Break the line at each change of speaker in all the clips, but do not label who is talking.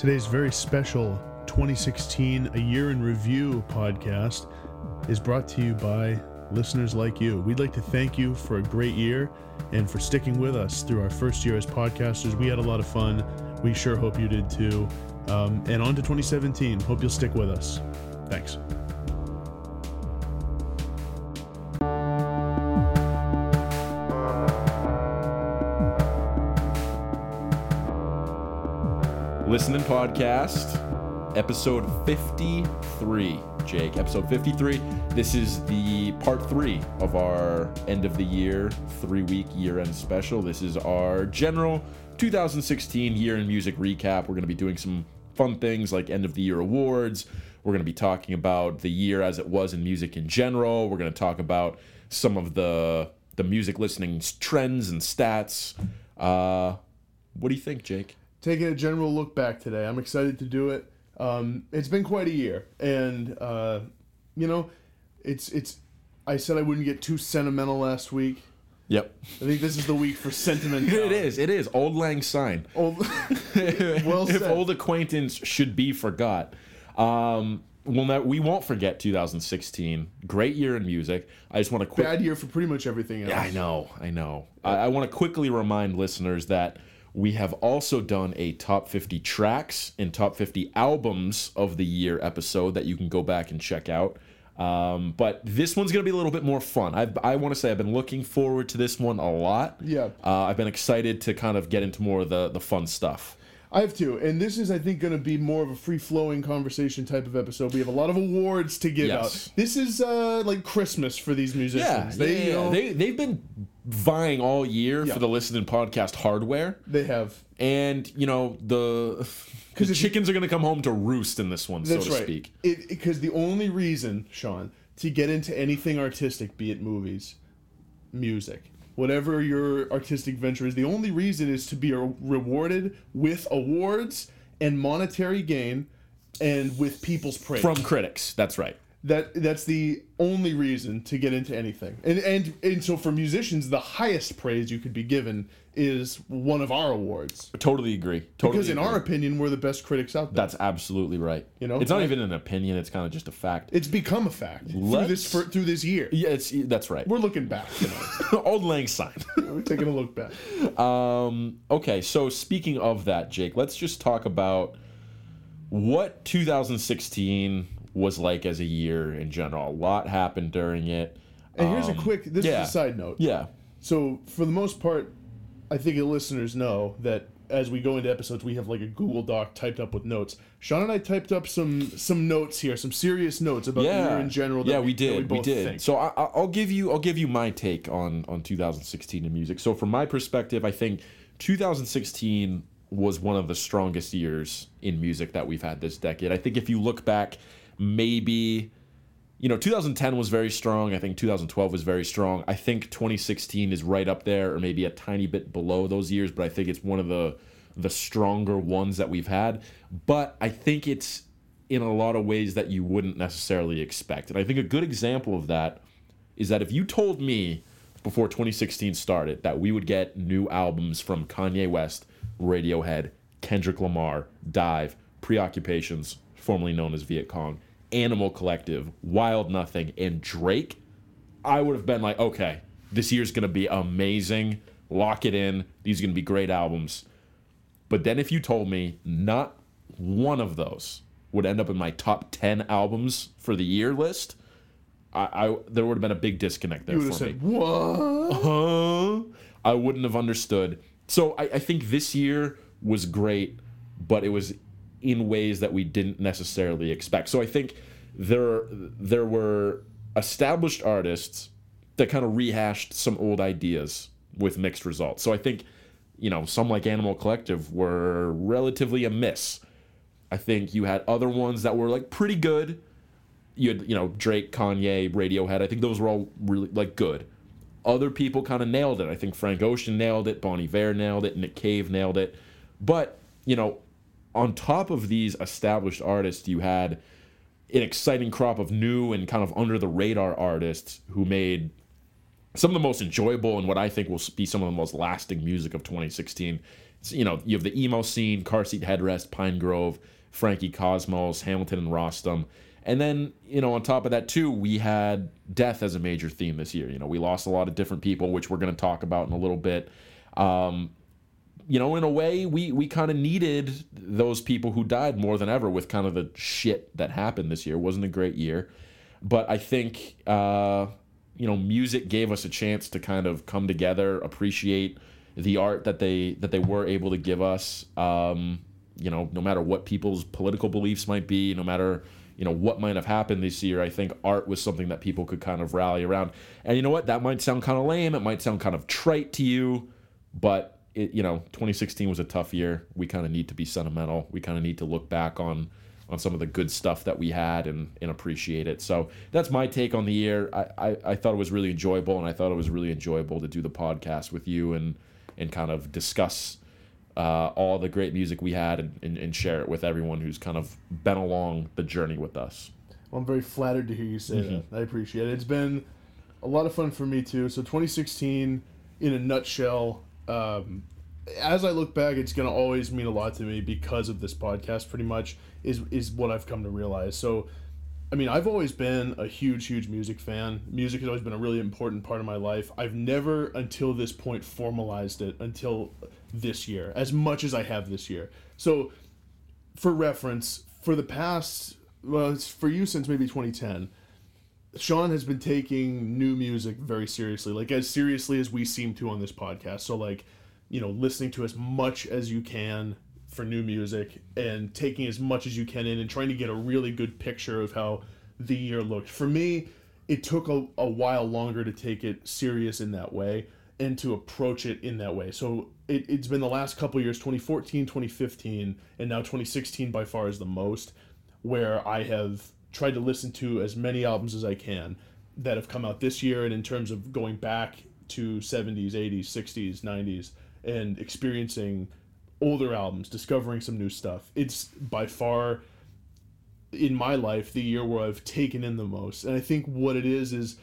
Today's very special 2016 A Year in Review podcast is brought to you by listeners like you. We'd like to thank you for a great year and for sticking with us through our first year as podcasters. We had a lot of fun. We sure hope you did too. Um, and on to 2017. Hope you'll stick with us. Thanks.
Listen In Podcast, episode 53. Jake, episode 53. This is the part three of our end of the year, three week year end special. This is our general 2016 year in music recap. We're going to be doing some fun things like end of the year awards. We're going to be talking about the year as it was in music in general. We're going to talk about some of the the music listening trends and stats. Uh, what do you think, Jake?
Taking a general look back today. I'm excited to do it. Um, it's been quite a year, and uh, you know, it's it's. I said I wouldn't get too sentimental last week.
Yep.
I think this is the week for sentiment.
it is. It is. Auld Lang Syne.
Old,
well if old acquaintance should be forgot. Um, well, now we won't forget 2016. Great year in music. I just want to quick.
Bad year for pretty much everything else.
Yeah, I know. I know. I, I want to quickly remind listeners that we have also done a top 50 tracks and top 50 albums of the year episode that you can go back and check out. Um, but this one's going to be a little bit more fun. I've, I want to say I've been looking forward to this one a lot.
Yeah.
Uh, I've been excited to kind of get into more of the, the fun stuff.
I have too, and this is, I think, going to be more of a free-flowing conversation type of episode. We have a lot of awards to give yes. out. This is uh, like Christmas for these musicians.
Yeah, they, yeah, you know, they they've been vying all year yeah. for the Listen In podcast hardware.
They have,
and you know the because the chickens are going to come home to roost in this one, so to right. speak.
Because the only reason, Sean, to get into anything artistic, be it movies, music, whatever your artistic venture is, the only reason is to be rewarded with awards and monetary gain and with people's praise
from critics. That's right.
That that's the only reason to get into anything. And and and so for musicians, the highest praise you could be given is one of our awards.
I totally agree. Totally
because in
agree.
our opinion, we're the best critics out there.
That's absolutely right.
You know,
it's not even an opinion; it's kind of just a fact.
It's become a fact Let's, through this for, through this year.
Yeah, it's that's right.
We're looking back. You
know. Auld Lang Syne.
we're taking a look back.
Um. Okay. So speaking of that, Jake, let's just talk about what 2016 was like as a year in general. A lot happened during it.
And here's um, a quick. This yeah. is a side note.
Yeah.
So for the most part, I think the listeners know that as we go into episodes, we have like a Google Doc typed up with notes. Sean and I typed up some some notes here, some serious notes about yeah. the year in general.
yeah, we, we did.
We,
we, did.
Think.
So I, will give you I'll give you my take on on 2016 in music. So from my perspective, I think 2016 was one of the strongest years in music that we've had this decade. I think if you look back, maybe you know, 2010 was very strong. I think 2012 was very strong. I think 2016 is right up there, or maybe a tiny bit below those years. But I think it's one of the the stronger ones that we've had. But I think it's in a lot of ways that you wouldn't necessarily expect. And I think a good example of that is that if you told me before 2016 started that we would get new albums from Kanye West, Radiohead, Kendrick Lamar, DIIV, Preoccupations, formerly known as Viet Cong, Animal Collective, Wild Nothing, and Drake, I would have been like, okay, this year's gonna be amazing. Lock it in. These are gonna be great albums. But then if you told me not one of those would end up in my top ten albums for the year list, I, I there would have been a big disconnect there you would
for
said,
me. What?
Huh? I wouldn't have understood. So I, I think this year was great, but it was in ways that we didn't necessarily expect. So I think there there were established artists that kind of rehashed some old ideas with mixed results. So I think you know some like Animal Collective were relatively a miss. I think you had other ones that were like pretty good. You had you know Drake, Kanye, Radiohead. I think those were all really like good. Other people kind of nailed it. I think Frank Ocean nailed it, Bon Iver nailed it, Nick Cave nailed it. But you know on top of these established artists, you had an exciting crop of new and kind of under the radar artists who made some of the most enjoyable and what I think will be some of the most lasting music of 2016. It's, you know, you have the emo scene, Car Seat Headrest, Pinegrove, Frankie Cosmos, Hamilton and Rostam. And then, you know, on top of that, too, we had death as a major theme this year. You know, we lost a lot of different people, which we're going to talk about in a little bit. Um, you know, in a way, we we kind of needed those people who died more than ever with kind of the shit that happened this year. It wasn't a great year, but I think uh, you know, music gave us a chance to kind of come together, appreciate the art that they that they were able to give us. Um, you know, no matter what people's political beliefs might be, no matter you know what might have happened this year, I think art was something that people could kind of rally around. And you know what? That might sound kind of lame. It might sound kind of trite to you, but it, you know, 2016 was a tough year. We kind of need to be sentimental. We kind of need to look back on on some of the good stuff that we had and, and appreciate it. So that's my take on the year. I, I, I thought it was really enjoyable, and I thought it was really enjoyable to do the podcast with you and and kind of discuss uh, all the great music we had and, and, and, share it with everyone who's kind of been along the journey with us.
Well, I'm very flattered to hear you say mm-hmm. that. I appreciate it. It's been a lot of fun for me too. So 2016, in a nutshell, um, as I look back, it's gonna always mean a lot to me because of this podcast. Pretty much is is what I've come to realize. So, I mean, I've always been a huge, huge music fan. Music has always been a really important part of my life. I've never, until this point, formalized it until this year, as much as I have this year. So, for reference, for the past, well, for you since maybe 2010. Sean has been taking new music very seriously, like as seriously as we seem to on this podcast. So, like, you know, listening to as much as you can for new music and taking as much as you can in and trying to get a really good picture of how the year looked. For me, it took a, a while longer to take it serious in that way and to approach it in that way. So it, it's been the last couple years 2014, 2015, and now 2016 by far is the most where I have tried to listen to as many albums as I can that have come out this year and in terms of going back to 70s, 80s, 60s, 90s and experiencing older albums, discovering some new stuff. It's by far in my life the year where I've taken in the most. And I think what it is is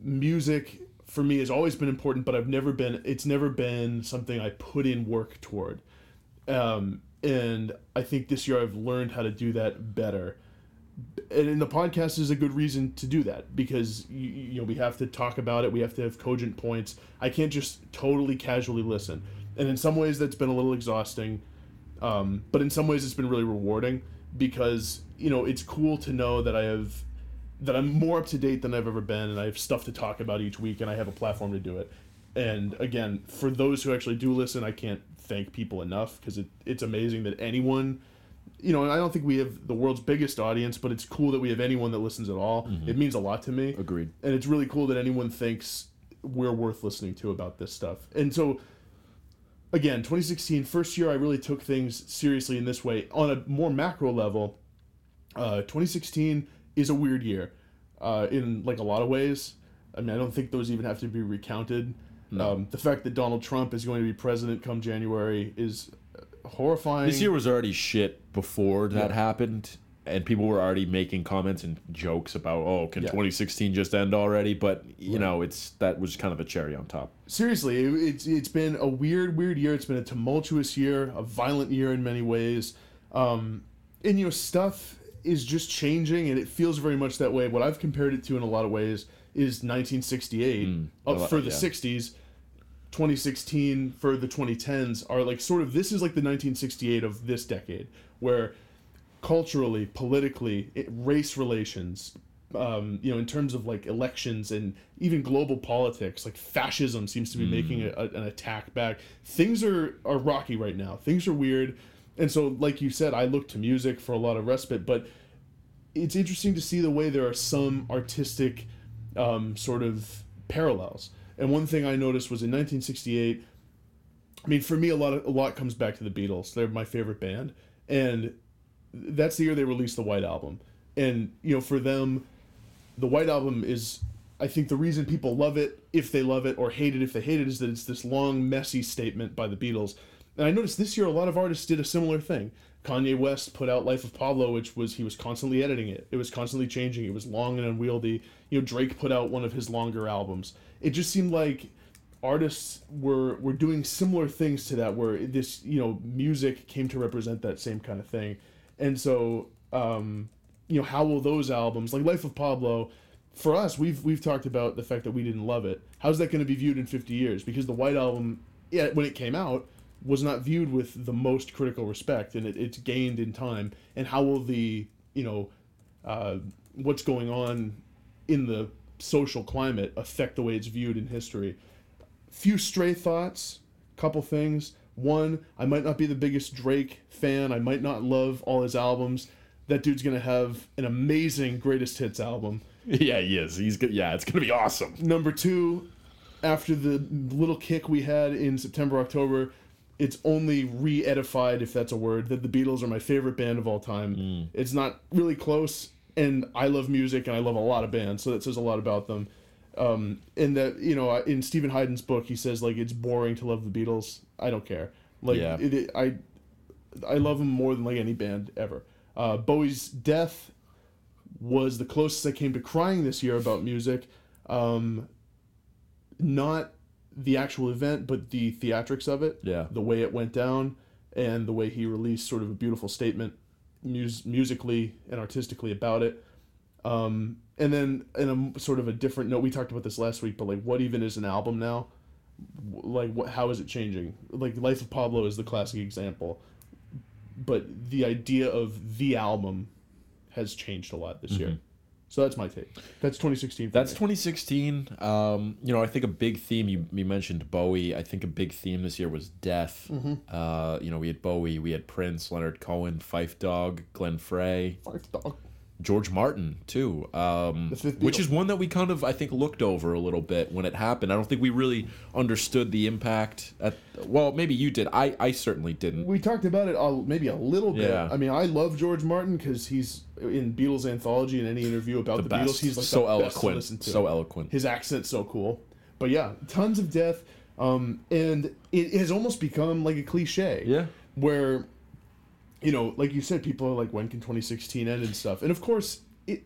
music for me has always been important, but I've never been it's never been something I put in work toward. Um, and I think this year I've learned how to do that better. And the podcast is a good reason to do that because you, you know we have to talk about it. We have to have cogent points. I can't just totally casually listen and in some ways that's been a little exhausting um, but in some ways it's been really rewarding because you know it's cool to know that i have that i'm more up to date than i've ever been and i have stuff to talk about each week and i have a platform to do it and again for those who actually do listen i can't thank people enough because it, it's amazing that anyone you know, and I don't think we have the world's biggest audience, but it's cool that we have anyone that listens at all. Mm-hmm. It means a lot to me.
Agreed.
And it's really cool that anyone thinks we're worth listening to about this stuff. And so again, 2016, first year I really took things seriously in this way. On a more macro level, uh, 2016 is a weird year uh, in like a lot of ways. I mean, I don't think those even have to be recounted. No. Um, the fact that Donald Trump is going to be president come January is horrifying.
This year was already shit before that yeah. happened and people were already making comments and jokes about oh can yeah. 2016 just end already but you right. know it's that was kind of a cherry on top
seriously it's it's been a weird weird year it's been a tumultuous year a violent year in many ways um, and you know stuff is just changing and it feels very much that way what i've compared it to in a lot of ways is 1968 mm, uh, for the yeah. 60s 2016 for the 2010s are like sort of this is like the 1968 of this decade where culturally, politically, it, race relations, um, you know, in terms of like elections and even global politics, like fascism seems to be mm. making a, a, an attack back. Things are, are rocky right now. Things are weird. And so, like you said, I look to music for a lot of respite, but it's interesting to see the way there are some artistic um, sort of parallels. And one thing I noticed was in 1968. I mean, for me, a lot of a lot comes back to the Beatles. They're my favorite band, and that's the year they released the White Album, and you know for them, the White Album is I think the reason people love it if they love it or hate it if they hate it is that it's this long messy statement by the Beatles, and I noticed this year a lot of artists did a similar thing. Kanye West put out Life of Pablo, which was he was constantly editing it. It was constantly changing. It was long and unwieldy. You know, Drake put out one of his longer albums. It just seemed like artists were were doing similar things to that, where this you know music came to represent that same kind of thing, and so um, you know how will those albums like Life of Pablo for us, we've we've talked about the fact that we didn't love it. How's that going to be viewed in 50 years? Because the White Album, yeah, when it came out, was not viewed with the most critical respect, and it, it's gained in time. And how will the you know uh, what's going on in the social climate affect the way it's viewed in history? Few stray thoughts, couple things. One, I might not be the biggest Drake fan. I might not love all his albums. That dude's gonna have an amazing greatest hits album
Yeah, he is. He's good. Yeah, it's gonna be awesome.
Number two, after the little kick we had in September, October, it's only re edified, if that's a word, that the Beatles are my favorite band of all time.
Mm.
It's not really close, and I love music and I love a lot of bands, so that says a lot about them. Um, and that, you know, in Steven Hyden's book, he says, like, it's boring to love the Beatles. I don't care. Like,
Yeah.
it, it, I, I love them more than, like, any band ever. Uh, Bowie's death was the closest I came to crying this year about music. Um, not the actual event, but the theatrics of it.
Yeah.
The way it went down and the way he released sort of a beautiful statement mus- musically and artistically about it. Um, and then in a sort of a different note, we talked about this last week, but like, what even is an album now? Like, what? How is it changing? Like, Life of Pablo is the classic example, but the idea of the album has changed a lot this year. So that's my take. That's 2016.
That's
me.
2016. Um, you know, I think a big theme you, you mentioned Bowie. I think a big theme this year was death.
Mm-hmm.
Uh, you know, we had Bowie, we had Prince, Leonard Cohen, Phife Dawg, Glenn Frey,
Phife Dawg.
George Martin too. Um, which is one that we kind of I think looked over a little bit when it happened. I don't think we really understood the impact. At well, maybe you did. I I certainly didn't.
We talked about it all, maybe a little bit.
Yeah.
I mean, I love George Martin because he's in Beatles anthology in any interview about the,
The.
Beatles. He's like
so
the best to
eloquent. So eloquent.
His accent's so cool. But yeah, tons of death, um, and it has almost become like a cliche.
Yeah.
Where, you know, like you said, people are like, when can 2016 end and stuff. And of course, it,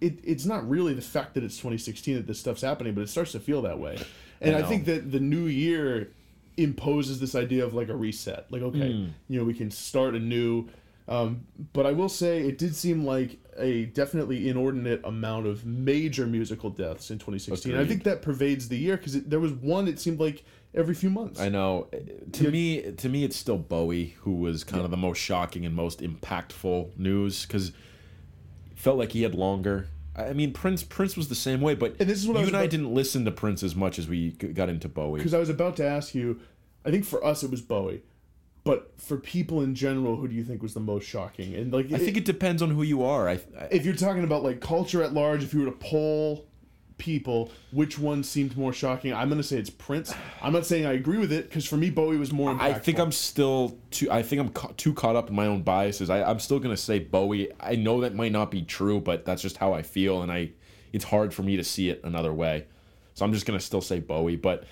it it's not really the fact that it's 2016 that this stuff's happening, but it starts to feel that way. And
I
I, think that the new year imposes this idea of like a reset. Like, okay,
Hmm.
you know, we can start anew. Um, but I will say it did seem like a definitely inordinate amount of major musical deaths in 2016. I think that pervades the year because there was one. It seemed like every few months.
I know. Eh, to
Yeah.
me, to me, it's still Bowie who was kind of the most shocking and most impactful news because felt like he had longer. I mean, Prince Prince was the same way, but
And this is what
you
was
and I didn't listen to Prince as much as we got into Bowie.
Because I was about to ask you, I think for us it was Bowie, but for people in general, who do you think was the most shocking? And like,
I think it depends on who you are. I, I
if you're talking about like culture at large, if you were to poll people, which one seemed more shocking? I'm gonna say it's Prince. I'm not saying I agree with it because for me, Bowie was more. Impactful.
I think I'm still too. I think I'm ca- too caught up in my own biases. I, I'm still gonna say Bowie. I know that might not be true, but that's just how I feel, and I. It's hard for me to see it another way, so I'm just gonna still say Bowie. But,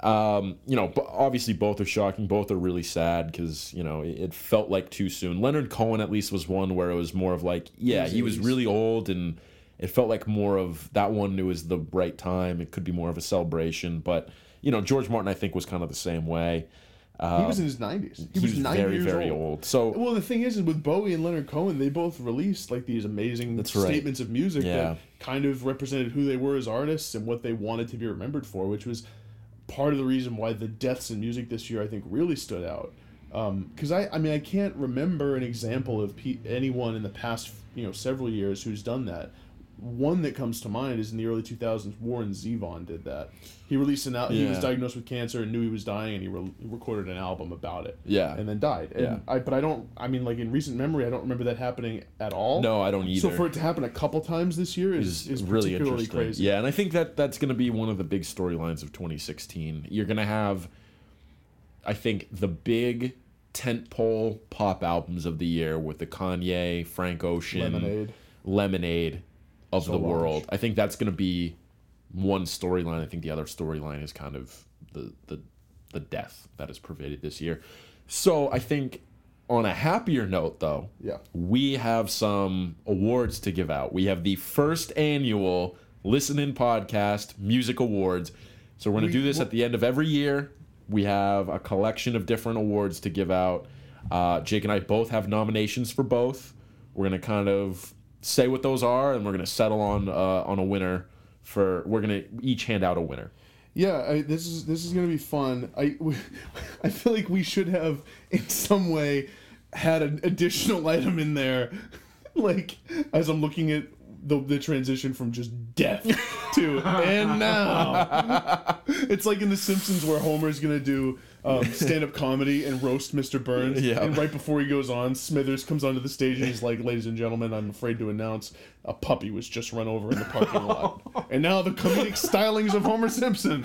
um, you know, obviously both are shocking. Both are really sad because you know it, it felt like too soon. Leonard Cohen at least was one where it was more of like, yeah, he was really old and. It felt like more of that one. It was the right time. It could be more of a celebration, but you know, George Martin I think was kind of the same way.
he um, was in his 90s. He, was, 90
very
years
very
old.
old. So
Well, the thing is, is with Bowie and Leonard Cohen, they both released like these amazing
right.
statements of music
Yeah.
that kind of represented who they were as artists and what they wanted to be remembered for, which was part of the reason why the deaths in music this year I think really stood out. Um, because I, I mean, I can't remember an example of pe- anyone in the past, you know, several years who's done that. One that comes to mind is in the early 2000s, Warren Zevon did that. He released an album. He was diagnosed with cancer and knew he was dying, and he, re- recorded an album about it
yeah,
and then died. And
Yeah.
I, but I don't. I mean, like in recent memory, I don't remember that happening at all.
no, I don't either.
So for it to happen a couple times this year is, is,
really
particularly
interesting.
crazy.
Yeah, and I think that that's going to be one of the big storylines of 2016. You're going to have, I think, the big tentpole pop albums of the year with the Kanye, Frank Ocean,
Lemonade.
Lemonade of the
Solange.
world. I think that's going to be one storyline. I think the other storyline is kind of the the the death that has pervaded this year. So I think on a happier note, though,
Yeah.
we have some awards to give out. We have the first annual Listen In Podcast Music Awards. So we're going
We-
to do this at the end of every year. We have a collection of different awards to give out. Uh, Jake and I both have nominations for both. We're going to kind of say what those are, and we're to settle on uh, on a winner. For we're to each hand out a winner.
Yeah, I, this is this is gonna be fun. I I feel like we should have in some way had an additional item in there, like as I'm looking at the the transition from just death to and now. It's like in The Simpsons where Homer's gonna do um, stand up comedy and roast Mr. Burns,
Yeah.
and right before he goes on, Smithers comes onto the stage and he's like, "Ladies and gentlemen, I'm afraid to announce a puppy was just run over in the parking lot." And now the comedic stylings of Homer Simpson.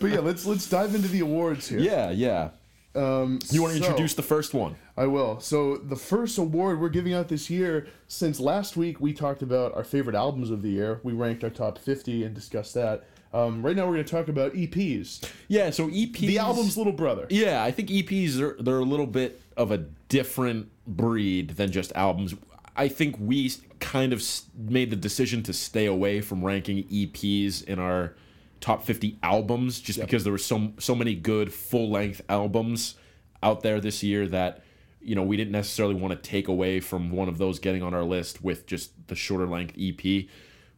but yeah, let's let's dive into the awards here.
Yeah, yeah.
Um,
You want to
so-
introduce the first one?
I will. So the first award we're giving out this year, since last week we talked about our favorite albums of the year, we ranked our top 50 and discussed that. Um, right now we're going to talk about EPs,
Yeah, so EPs.
the album's little brother.
Yeah, I think EPs are they're a little bit of a different breed than just albums. I think we kind of made the decision to stay away from ranking EPs in our top 50 albums just because there were so so many good full-length albums out there this year that you know, we didn't necessarily want to take away from one of those getting on our list with just the shorter length EP.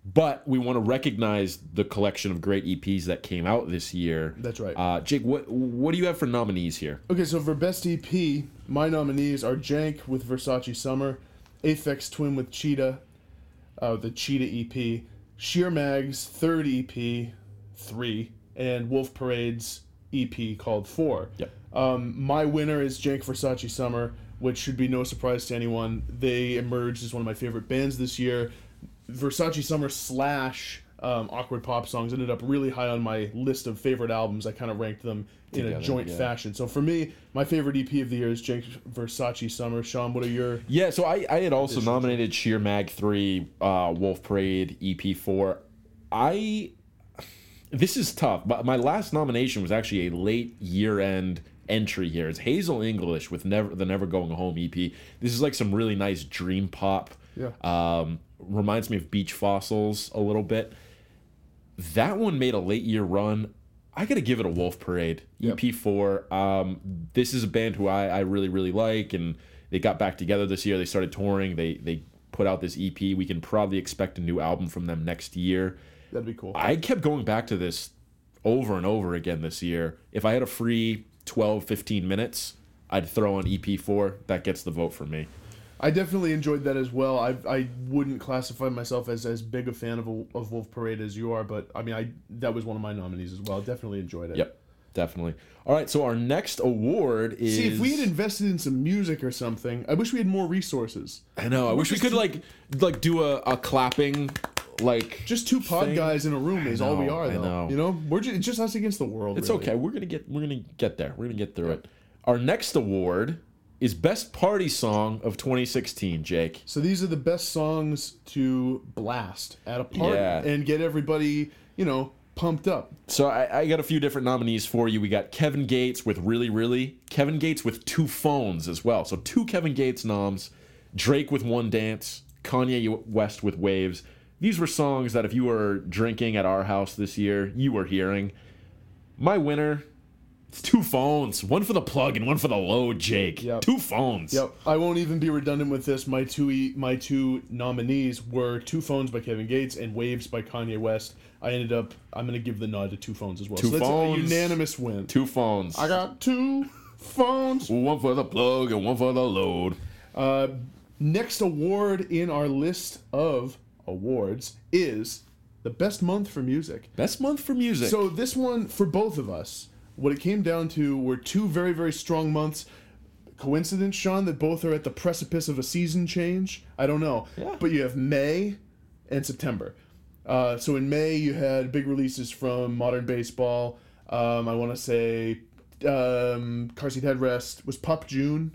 But we want to recognize the collection of great EPs that came out this year.
That's right.
Uh, Jake, what what do you have for nominees here?
Okay, so for best EP, my nominees are Jank with Versace Summer, Aphex Twin with Cheetah, uh, the Cheetah EP, Sheer Mag's third EP, three, and Wolf Parade's EP called Four.
Yep.
Um, my winner is Jank Versace Summer, which should be no surprise to anyone. They emerged as one of my favorite bands this year. Versace Summer slash um, Awkward Pop Songs ended up really high on my list of favorite albums. I kind of ranked them in a joint
yeah.
fashion. So for me, my favorite EP of the year is Jank Versace Summer. Sean, what are your.
Yeah, so I, I had also nominated Sheer Mag 3, uh, Wolf Parade, EP4. I. This is tough, but my last nomination was actually a late year end entry here. It's Hazel English with Never the Never Going Home EP. This is like some really nice dream pop.
Yeah.
Um, reminds me of Beach Fossils a little bit. That one made a late year run. I gotta give it a Wolf Parade
Yep.
EP4. Um, this is a band who I, I really really like, and they got back together this year. They started touring. They they put out this EP. We can probably expect a new album from them next year.
That'd be cool.
I kept going back to this over and over again this year. If I had a free 12, 15 minutes, I'd throw on EP4. That gets the vote for me.
I definitely enjoyed that as well. I I wouldn't classify myself as as big a fan of of Wolf Parade as you are, but I mean, I that was one of my nominees as well. Definitely enjoyed it.
Yep, definitely. All right, so our next award is.
See, if we had invested in some music or something, I wish we had more resources.
I know. I wish we could like like do a, a clapping like.
Just two pod
Thing.
guys in a room is all we
know,
are, though.
know.
You know, we're just, it's just us against the world.
It's
really.
okay. We're gonna get we're gonna get there. We're gonna get through it. Our next award is best party song of 2016. Jake.
So these are the best songs to blast at a party
Yeah.
and get everybody, you know, pumped up.
So I, I got a few different nominees for you. We got Kevin Gates with Really Really, Kevin Gates with Two Phones as well. So two Kevin Gates noms, Drake with One Dance, Kanye West with Waves. These were songs that if you were drinking at our house this year, you were hearing. My winner, it's Two Phones, one for the plug and one for the load, Jake.
Yep.
Two phones.
Yep. I won't even be redundant with this. My two e- my two nominees were Two Phones by Kevin Gates and Waves by Kanye West. I ended up I'm gonna give the nod to Two Phones as well.
Two
so that's
Phones.
a unanimous win.
Two phones.
I got two phones.
one for the plug and one for the load.
Uh, next award in our list of awards is the best month for music.
Best month for music.
So this one for both of us, what it came down to were two very very strong months. Coincidence, Sean, that both are at the precipice of a season change. I don't know,
Yeah.
but you have May and September. Uh, so in May you had big releases from Modern Baseball. Um, I want to say um, Car Seat Headrest was Pop June.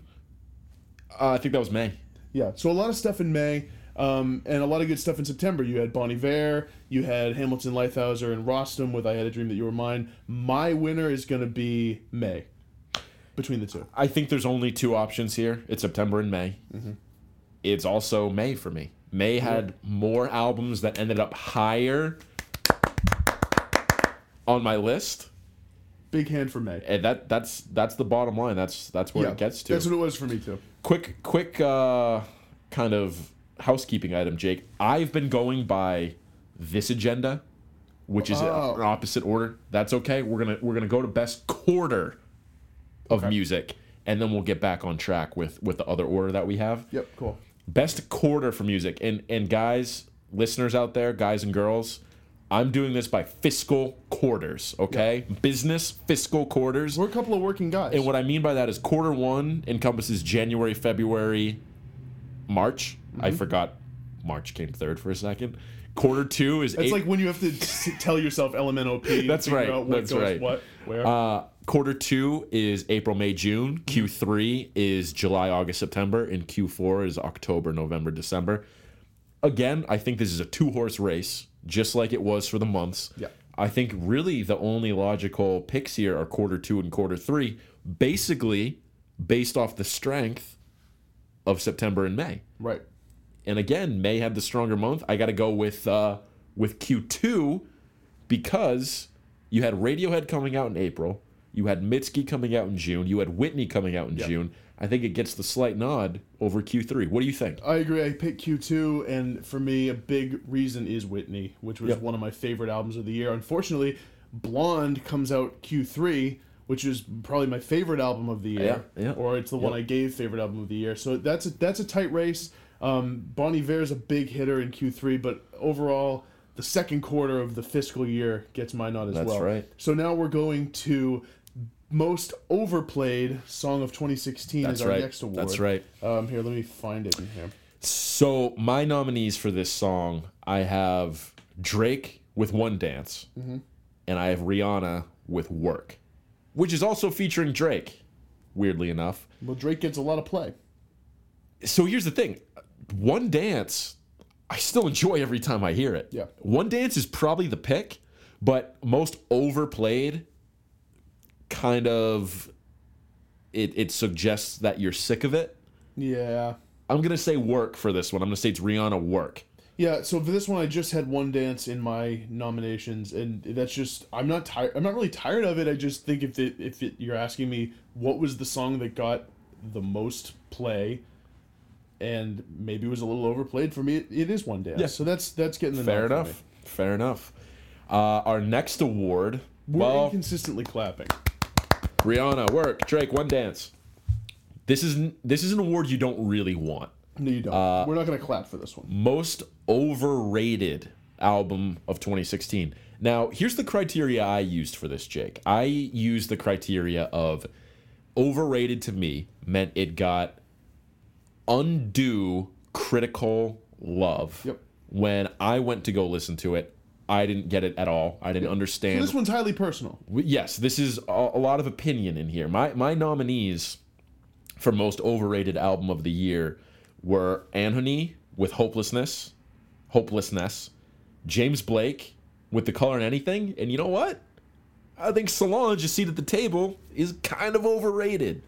uh, I think that was May.
Yeah, so a lot of stuff in May, um, and a lot of good stuff in September. You had Bon Iver, you had Hamilton Leithauser and Rostam with "I Had a Dream That You Were Mine." My winner is going to be May. between the two.
I think there's only two options here. It's September and May. It's also May for me. May had more albums that ended up higher on my list,
Big hand for May.
and that that's that's the bottom line. That's that's where it gets to.
That's what it was for me too.
quick quick uh, kind of housekeeping item, Jake. I've been going by this agenda, which is
Oh.
an opposite order. That's okay. We're gonna we're gonna go to best quarter of
Okay.
music, and then we'll get back on track with with the other order that we have.
Yep, cool.
Best quarter for music, and and guys, listeners out there, guys and girls. I'm doing this by fiscal quarters, okay? Business fiscal quarters.
We're a couple of working guys.
And what I mean by that is quarter one encompasses January, February, March. I
Mm-hmm.
forgot March came third for a second. Quarter two is
It's like when you have to tell yourself LMNOP.
That's right, that's
goes
right.
What? Where?
uh, quarter two is April, May, June.
Mm-hmm.
Q3 is July, August, September, and Q4 is October, November, December. Again, I think this is a two horse race, just like it was for the months.
Yeah.
I think really the only logical picks here are quarter two and quarter three, basically based off the strength of September and May.
right.
And again, May had the stronger month. I got to go with uh, with Q2 because you had Radiohead coming out in April, you had Mitski coming out in June, you had Whitney coming out in
Yep.
June. I think it gets the slight nod over Q3. What do you think?
I agree. I picked Q2, and for me, a big reason is Whitney, which was
Yep.
one of my favorite albums of the year. Unfortunately, Blonde comes out Q3, which is probably my favorite album of the year,
Yeah, yeah.
or it's the one I gave favorite album of the year. So that's a, that's a tight race. Um, Bonnie is a big hitter in Q3, but overall, the second quarter of the fiscal year gets my nod as
That's
well.
right.
So now we're going to most overplayed song of 2016
That's
is our
right.
next award.
That's right.
Um, here, let me find it in here.
So, my nominees for this song, I have Drake with One Dance,
Mm-hmm.
and I have Rihanna with Work, which is also featuring Drake, weirdly enough.
Well, Drake gets a lot of play.
so here's the thing one dance i still enjoy every time i hear it
Yeah.
one dance is probably the pick but most overplayed kind of it, it suggests that you're sick of it
Yeah.
i'm gonna say work for this one i'm gonna say it's rihanna work
Yeah, so for this one, I just had one dance in my nominations, and that's just I'm not tired. I'm not really tired of it. I just think if it, if it, you're asking me what was the song that got the most play, and maybe it was a little overplayed for me, it, it is one dance.
Yeah.
So that's that's getting the
fair enough fair enough uh, our next award
We're
well
inconsistently clapping.
rihanna work drake one dance this is this is an award you don't really want
No, you don't.
Uh,
We're not gonna clap for this one.
most overrated album of 2016. Now, here's the criteria I used for this, Jake. I used the criteria of overrated to me meant it got undue critical love.
Yep.
When I went to go listen to it, I didn't get it at all. I didn't understand.
This one's highly personal.
Yes, this is a, a lot of opinion in here. My my nominees for most overrated album of the year were Anthony with Hopelessness, Hopelessness, James Blake with The Color and Anything, and you know what? I think Solange, a seat at the table, is kind of overrated.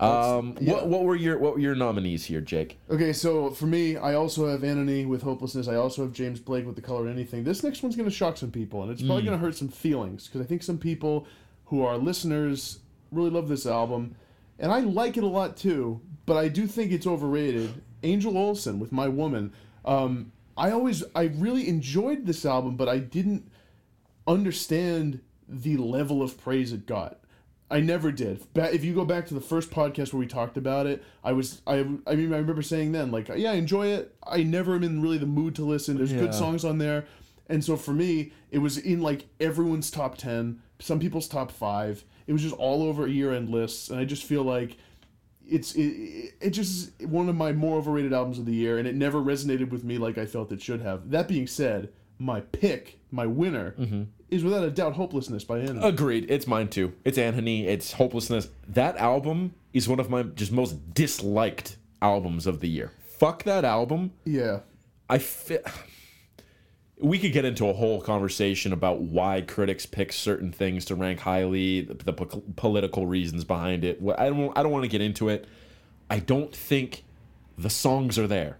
Um,
yeah.
what what were your what were your nominees here, Jake?
Okay, so for me, I also have Anthony with Hopelessness. I also have James Blake with The Color of Anything. This next one's going to shock some people, and it's probably going to hurt some feelings because I think some people who are listeners really love this album, and I like it a lot too. But I do think it's overrated. Angel Olsen with My Woman. Um, I always, I really enjoyed this album, but I didn't understand the level of praise it got. I never did. If you go back to the first podcast where we talked about it, I was I I mean I remember saying then like yeah I enjoy it. I never am in really the mood to listen. There's
Yeah.
good songs on there, and so for me it was in like everyone's top ten, some people's top five. It was just all over year end lists, and I just feel like it's it, it, just is one of my more overrated albums of the year, and it never resonated with me like I felt it should have. That being said, my pick, my winner, mm-hmm. Is without a doubt "Hopelessness" by Anthony.
Agreed. It's mine too. It's Anthony. It's Hopelessness. That album is one of my just most disliked albums of the year. Fuck that album.
yeah,
I fit. we could get into a whole conversation about why critics pick certain things to rank highly, the, the po- political reasons behind it. I don't I don't want to get into it. I don't think the songs are there.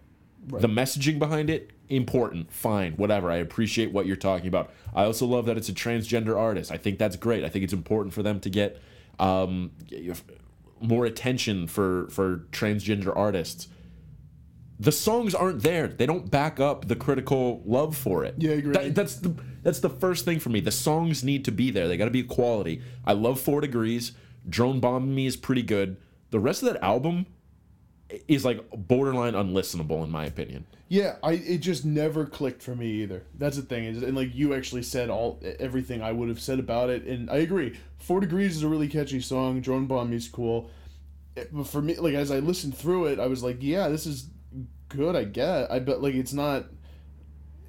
The messaging behind it important, fine, whatever. I appreciate what you're talking about. I also love that it's a transgender artist. I think that's great. I think it's important for them to get um, more attention for for transgender artists the songs aren't there. They don't back up the critical love for it.
Yeah, I agree.
That- that's the that's the first thing for me. The songs need to be there. They got to be quality. I love Four Degrees. Drone Bombing Me is pretty good. The rest of that album is like borderline unlistenable in my opinion.
Yeah, I it just never clicked for me either. That's the thing, and like you actually said all everything I would have said about it, and I agree. Four Degrees is a really catchy song. Drone Bomb is cool, It- but for me, like as I listened through it, I was like, yeah, this is good. I get. I bet like it's not.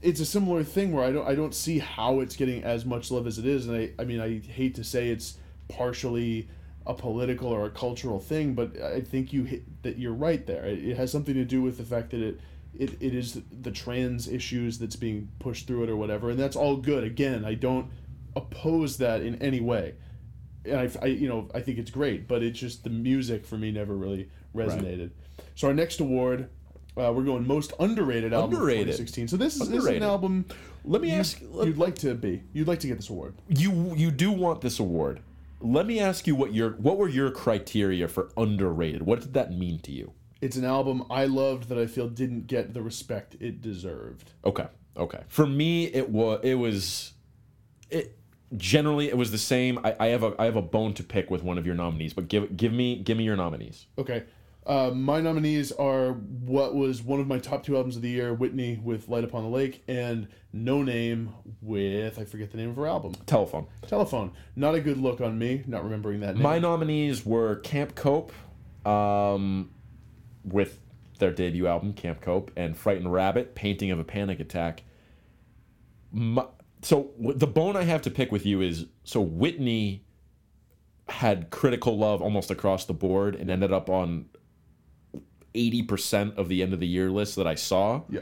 It's a similar thing where I don't I don't see how it's getting as much love as it is, and I I mean I hate to say it's partially a political or a cultural thing, but I think you hit that you're right there. It, it has something to do with the fact that it, it it is the trans issues that's being pushed through it or whatever, and that's all good. Again, I don't oppose that in any way, and I, I you know I think it's great, but it's just the music for me never really resonated. So our next award. Uh, we're going most underrated album
Underrated.
2016. So this is, this is an album.
Let me
you-
ask- let-
You'd like to be. You'd like to get this award.
You you do want this award. Let me ask you what your what were your criteria for underrated? What did that mean to you?
It's an album I loved that I feel didn't get the respect it deserved.
Okay. Okay. For me, it was it was it generally it was the same. I, I have a I have a bone to pick with one of your nominees, but give give me give me your nominees.
Okay. Uh, my nominees are what was one of my top two albums of the year, Whitney with Light Upon the Lake, and Noname with, I forget the name of her album,
Telefone.
Telefone. Not a good look on me, not remembering that name.
My nominees were Camp Cope, um, with their debut album Camp Cope, and Frightened Rabbit, Painting of a Panic Attack. My, so the bone I have to pick with you is so Whitney had critical love almost across the board and ended up on 80% of the end of the year list that I saw.
Yeah.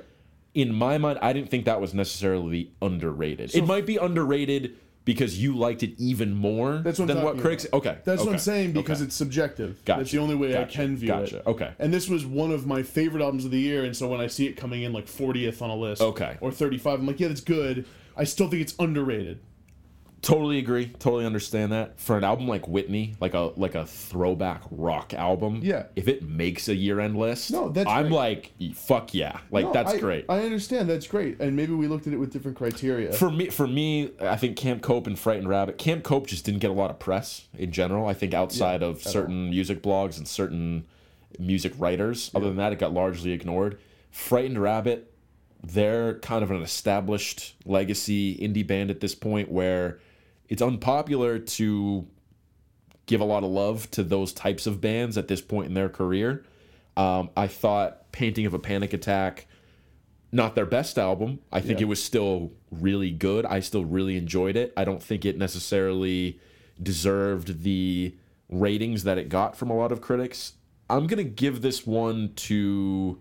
In my mind, I didn't think that was necessarily underrated. it might be underrated because you liked it even more
That's what
than what critics.
about.
Okay,
That's what I'm saying because
okay.
it's subjective.
Gotcha,
That's the only way I can view
gotcha,
it.
okay.
And this was one of my favorite albums of the year, and so when I see it coming in like 40th on a list,
Okay.
or 35, I'm like, yeah, that's good. I still think it's underrated.
Totally agree. Totally understand that. For an album like Whitney, like a like a throwback rock album,
Yeah.
If it makes a year end list,
No, that's
I'm
great.
like, fuck yeah, like
No,
that's
I-
great.
I understand that's great, and maybe we looked at it with different criteria.
for me, for me, I think Camp Cope and Frightened Rabbit. Camp Cope just didn't get a lot of press in general. I think outside of certain music blogs and certain music writers. Other than that, it got largely ignored. Frightened Rabbit, they're kind of an established legacy indie band at this point where it's unpopular to give a lot of love to those types of bands at this point in their career. Um, I thought Painting of a Panic Attack, not their best album. I think
Yeah.
it was still really good. I still really enjoyed it. I don't think it necessarily deserved the ratings that it got from a lot of critics. I'm going to give this one to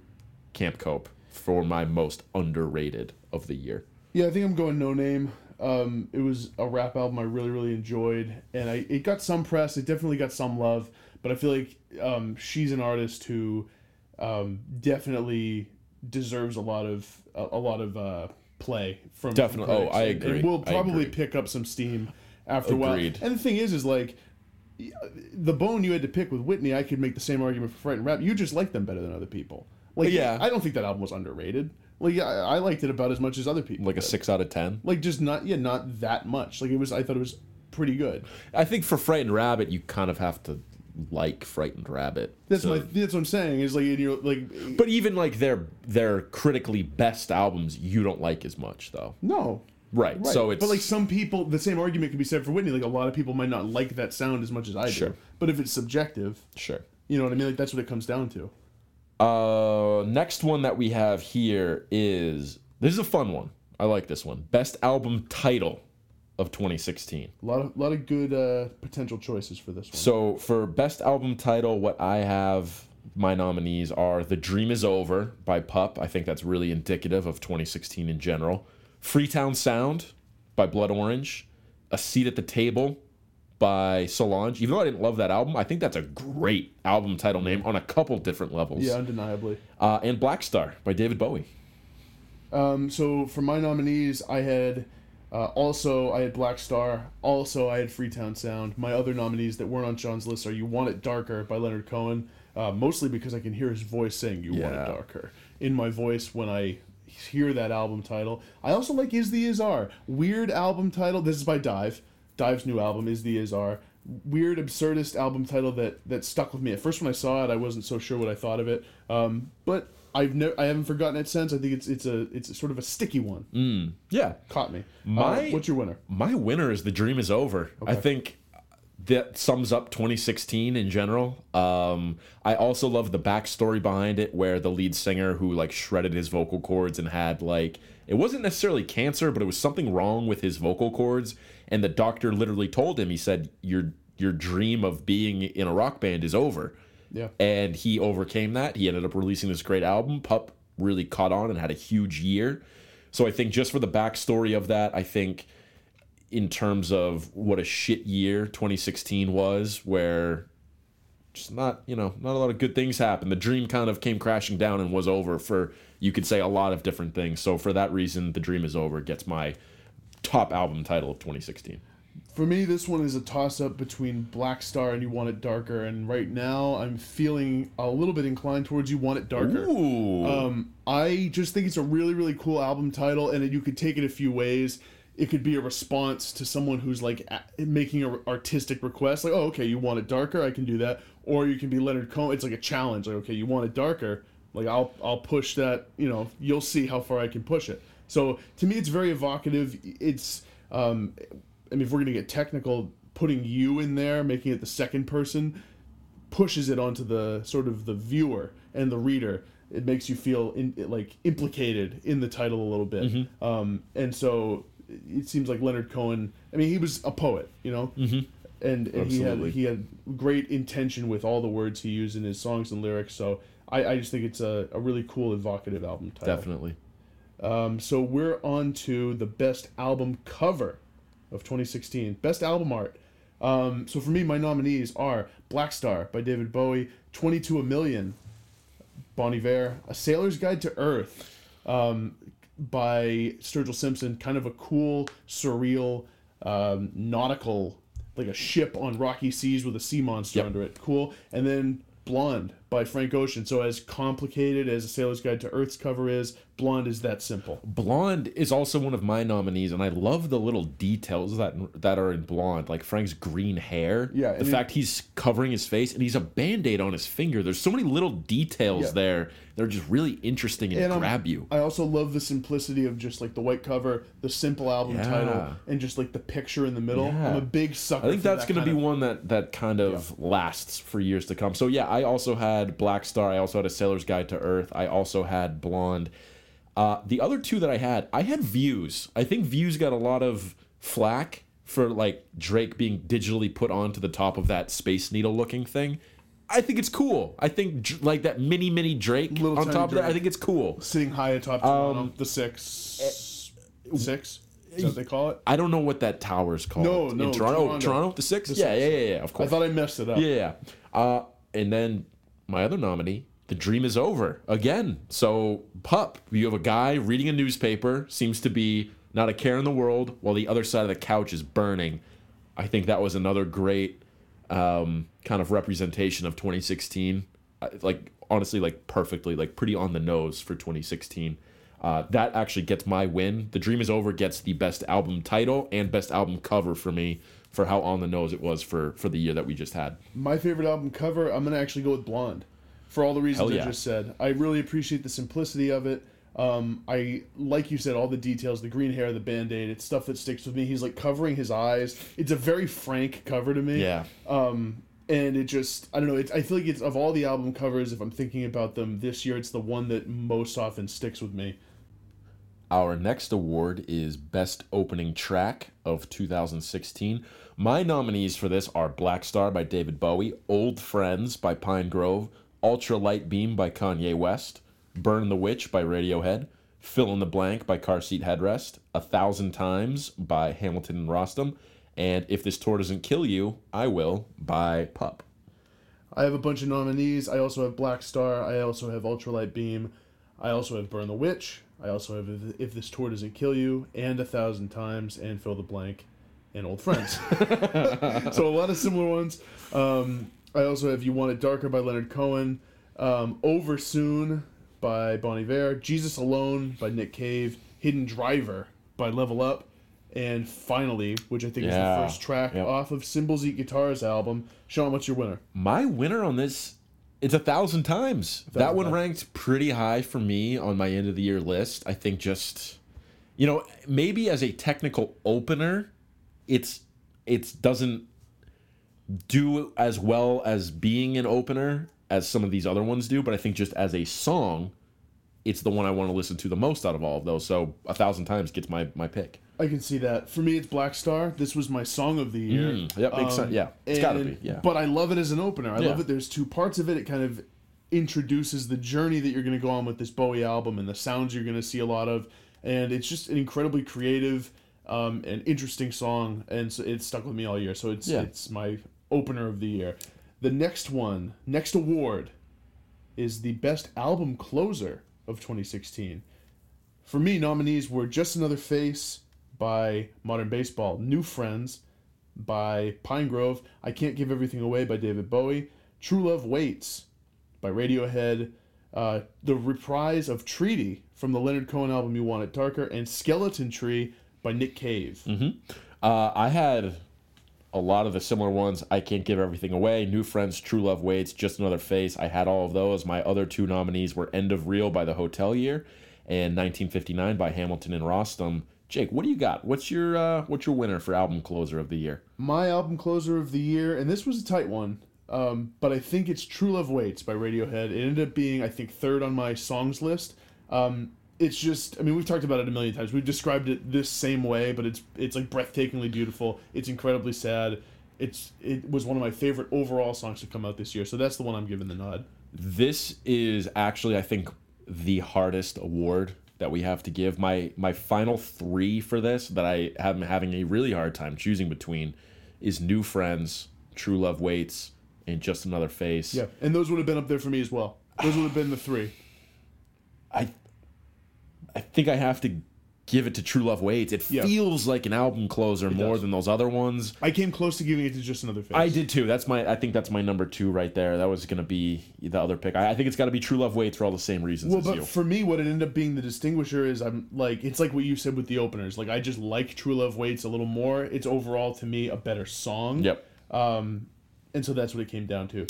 Camp Cope for my most underrated of the year.
Yeah, I think I'm going no name. Um, it was a rap album I really, really enjoyed, and I it got some press. It definitely got some love, but I feel like um, she's an artist who um, definitely deserves a lot of a, a lot of uh, play from from
Definitely. Oh. I agree.
And will probably
agree.
pick up some steam after a while. And the thing is, is like the bone you had to pick with Whitney, I could make the same argument for Frightened Rap. You just like them better than other people. Like,
Yeah.
I don't think that album was underrated. Like, yeah, I, liked it about as much as other people.
Like a 6 out of 10.
Like, just not, yeah, not that much. Like, it was. I thought it was pretty good.
I think for Frightened Rabbit, you kind of have to like Frightened Rabbit.
That's
So-
my. That's what I'm saying. Is like, you're like,
But even like their their critically best albums, you don't like as much though.
no.
Right.
Right.
So it's
but like some people, the same argument could be said for Whitney. Like a lot of people might not like that sound as much as I do.
Sure.
But if it's subjective,
sure.
you know what I mean. Like that's what it comes down to.
Uh, next one that we have here is this is a fun one. I like this one. Best album title of 2016.
A lot of lot of good uh, potential choices for this one.
So for best album title, what I have my nominees are "The Dream Is Over" by Pup. I think that's really indicative of 2016 in general. Freetown Sound by Blood Orange, A Seat at the Table by Solange. Even though I didn't love that album, I think that's a great album title name on a couple different levels.
Yeah, undeniably.
Uh, and Black Star by David Bowie.
Um, so for my nominees, I had uh, also I had Black Star. Also, I had Freetown Sound. My other nominees that weren't on Sean's list are "You Want It Darker" by Leonard Cohen. Uh, mostly because I can hear his voice saying "You Want It Darker" in my voice when I hear that album title. I also like "Is the Is Are." Weird album title. This is by DIIV. DIIV's new album "Is the Is Are." Weird absurdist album title that that stuck with me. At first, when I saw it, I wasn't so sure what I thought of it. Um, but I've no, I haven't forgotten it since. I think it's it's a it's sort of a sticky one.
Yeah.
Caught me.
My-
Uh, what's your winner?
My winner is The Dream is Over. I think that sums up 2016 in general. Um, I also love the backstory behind it, where the lead singer who like shredded his vocal cords and had like it wasn't necessarily cancer, but it was something wrong with his vocal cords, and the doctor literally told him, he said, "Your your dream of being in a rock band is over."
Yeah.
and he overcame that. He ended up releasing this great album. Pup really caught on and had a huge year. So I think just for the backstory of that, I think in terms of what a shit year 2016 was, where just not you know not a lot of good things happened. The dream kind of came crashing down and was over for you could say a lot of different things. So for that reason, the dream is over gets my top album title of 2016.
For me, this one is a toss up between Black Star and You Want It Darker. And right now, I'm feeling a little bit inclined towards You Want It Darker.
Ooh.
Um, I just think it's a really, really cool album title, and you could take it a few ways. It could be a response to someone who's like a- making an artistic request, like, "Oh, okay, you want it darker? I can do that." Or you can be Leonard Cohen. It's like a challenge, like, "Okay, you want it darker? Like, I'll I'll push that. You know, you'll see how far I can push it." So to me, it's very evocative. It's, um, I mean, if we're gonna get technical, putting you in there, making it the second person, pushes it onto the sort of the viewer and the reader. It makes you feel in, like implicated in the title a little bit. Um, and so it seems like Leonard Cohen. I mean, he was a poet, you know, mm-hmm. and, and he had he had great intention with all the words he used in his songs and lyrics. So I, I just think it's a, a really cool, evocative album title.
Definitely.
Um, so we're on to the best album cover of 2016. Best album art. Um, so for me, my nominees are Black Star by David Bowie, 22 a Million, Bon Iver, A Sailor's Guide to Earth um, by Sturgill Simpson. Kind of a cool, surreal, um, nautical, like a ship on rocky seas with a sea monster
Yep.
under it. Cool. And then Blonde by Frank Ocean. So as complicated as A Sailor's Guide to Earth's cover is, Blonde is that simple.
Blonde is also one of my nominees, and I love the little details that that are in Blonde, like Frank's green hair.
Yeah,
the fact he's covering his face and he's a band aid on his finger. There's so many little details
Yeah.
there that are just really interesting and,
And, um,
grab you.
I also love the simplicity of just like the white cover, the simple album
Yeah.
title, and just like the picture in the middle.
Yeah.
I'm a big sucker.
I think that's
that
going to be
of-
one that that kind of lasts for years to come. So yeah, I also had Black Star. I also had A Sailor's Guide to Earth. I also had Blonde. Uh, the other two that I had, I had Views. I think Views got a lot of flack for like Drake being digitally put onto the top of that Space Needle looking thing. I think it's cool. I think like that mini mini Drake
Little
on top of that. I think it's cool.
sitting high atop Toronto, the six, six. Is that what they call it?
I don't know what that tower's called.
No, no,
in Toronto. Oh,
Toronto.
Toronto, the six.
The
yeah,
six.
yeah, yeah, yeah. Of course.
I thought I messed it up.
Yeah, yeah. Uh, and then my other nominee, The Dream is Over. Again. So, Pup, you have a guy reading a newspaper, seems to be not a care in the world, while the other side of the couch is burning. I think that was another great um, kind of representation of 2016. Uh, Like, honestly, like perfectly, like pretty on the nose for 2016. Uh, that actually gets my win. The Dream is Over gets the best album title and best album cover for me for how on the nose it was for for the year that we just had.
My favorite album cover, I'm gonna actually go with Blonde, for all the reasons
Hell
I just said. I really appreciate the simplicity of it. Um, I like you said all the details, the green hair, the band aid. It's stuff that sticks with me. He's like covering his eyes. It's a very frank cover to me.
Yeah.
Um, and it just I don't know. It's, I feel like it's of all the album covers. If I'm thinking about them this year, it's the one that most often sticks with me.
Our next award is Best Opening Track of 2016. My nominees for this are Black Star by David Bowie, Old Friends by Pinegrove, Ultra Light Beam by Kanye West, Burn the Witch by Radiohead, Fill in the Blank by Car Seat Headrest, A Thousand Times by Hamilton and Rostam, and If This Tour Doesn't Kill You, I Will by Pup.
I have a bunch of nominees. I also have Black Star. I also have Ultralight Beam. I also have Burn the Witch. I also have If- If This Tour Doesn't Kill You, and A Thousand Times, and Fill the Blank, and Old Friends. so a lot of similar ones. Um, I also have You Want It Darker by Leonard Cohen, um, Over Soon by Bon Iver, Jesus Alone by Nick Cave, Hidden Driver by Level Up, and finally, which I think is the first track
Yep.
off of Cymbals Eat Guitars album. Sean, what's your winner?
My winner on this, it's a thousand times. that one
times.
ranked pretty high for me on my end of the year list. I think just, you know, maybe as a technical opener, it's it's doesn't do as well as being an opener as some of these other ones do. But I think just as a song, it's the one I want to listen to the most out of all of those. So a thousand times gets my my pick.
I can see that. For me, it's Black Star. This was my song of the year.
Mm, yep, makes sense. Yeah, it's gotta be, yeah.
But I love it as an opener. I love it. There's two parts of it. It kind of introduces the journey that you're going to go on with this Bowie album and the sounds you're going to see a lot of. And it's just an incredibly creative um, and interesting song. And so it stuck with me all year. So it's
Yeah.
it's my opener of the year. The next one, next award, is the best album closer of 2016. For me, nominees were Just Another Face by Modern Baseball, New Friends by Pinegrove, I Can't Give Everything Away by David Bowie, True Love Waits by Radiohead, uh, the reprise of Treaty from the Leonard Cohen album You Want It Darker, and Skeleton Tree by Nick Cave.
Uh, I had a lot of the similar ones. I can't give everything away. New friends, True Love Waits, Just Another Face. I had all of those. My other two nominees were End of Reel by The Hotelier and 1959 by Hamilton and Rostam. Jake, what do you got? What's your uh, what's your winner for album closer of the year?
My album closer of the year, and this was a tight one, um, but I think it's True Love Waits by Radiohead. It ended up being, I think, third on my songs list. Um, it's just, I mean, we've talked about it a million times. We've described it this same way, but it's it's like breathtakingly beautiful. It's incredibly sad. It's it was one of my favorite overall songs to come out this year, so that's the one I'm giving the nod.
This is actually, I think, the hardest award that we have to give. My my final three for this that I am having a really hard time choosing between is New Friends, True Love Waits, and Just Another Face.
Yeah, and those would have been up there for me as well. Those would have been the three.
I I think I have to give it to True Love Waits. It
Yeah.
feels like an album closer more
does.
than those other ones.
I came close to giving it to just another face.
I did too. That's my. I think that's my number two right there. That was gonna be the other pick. I, I think it's got to be True Love Waits for all the same reasons
Well, but
you.
for me, what it ended up being the distinguisher is I'm like it's like what you said with the openers. Like I just like True Love Waits a little more. It's overall to me a better song.
Yep.
Um, and so that's what it came down to.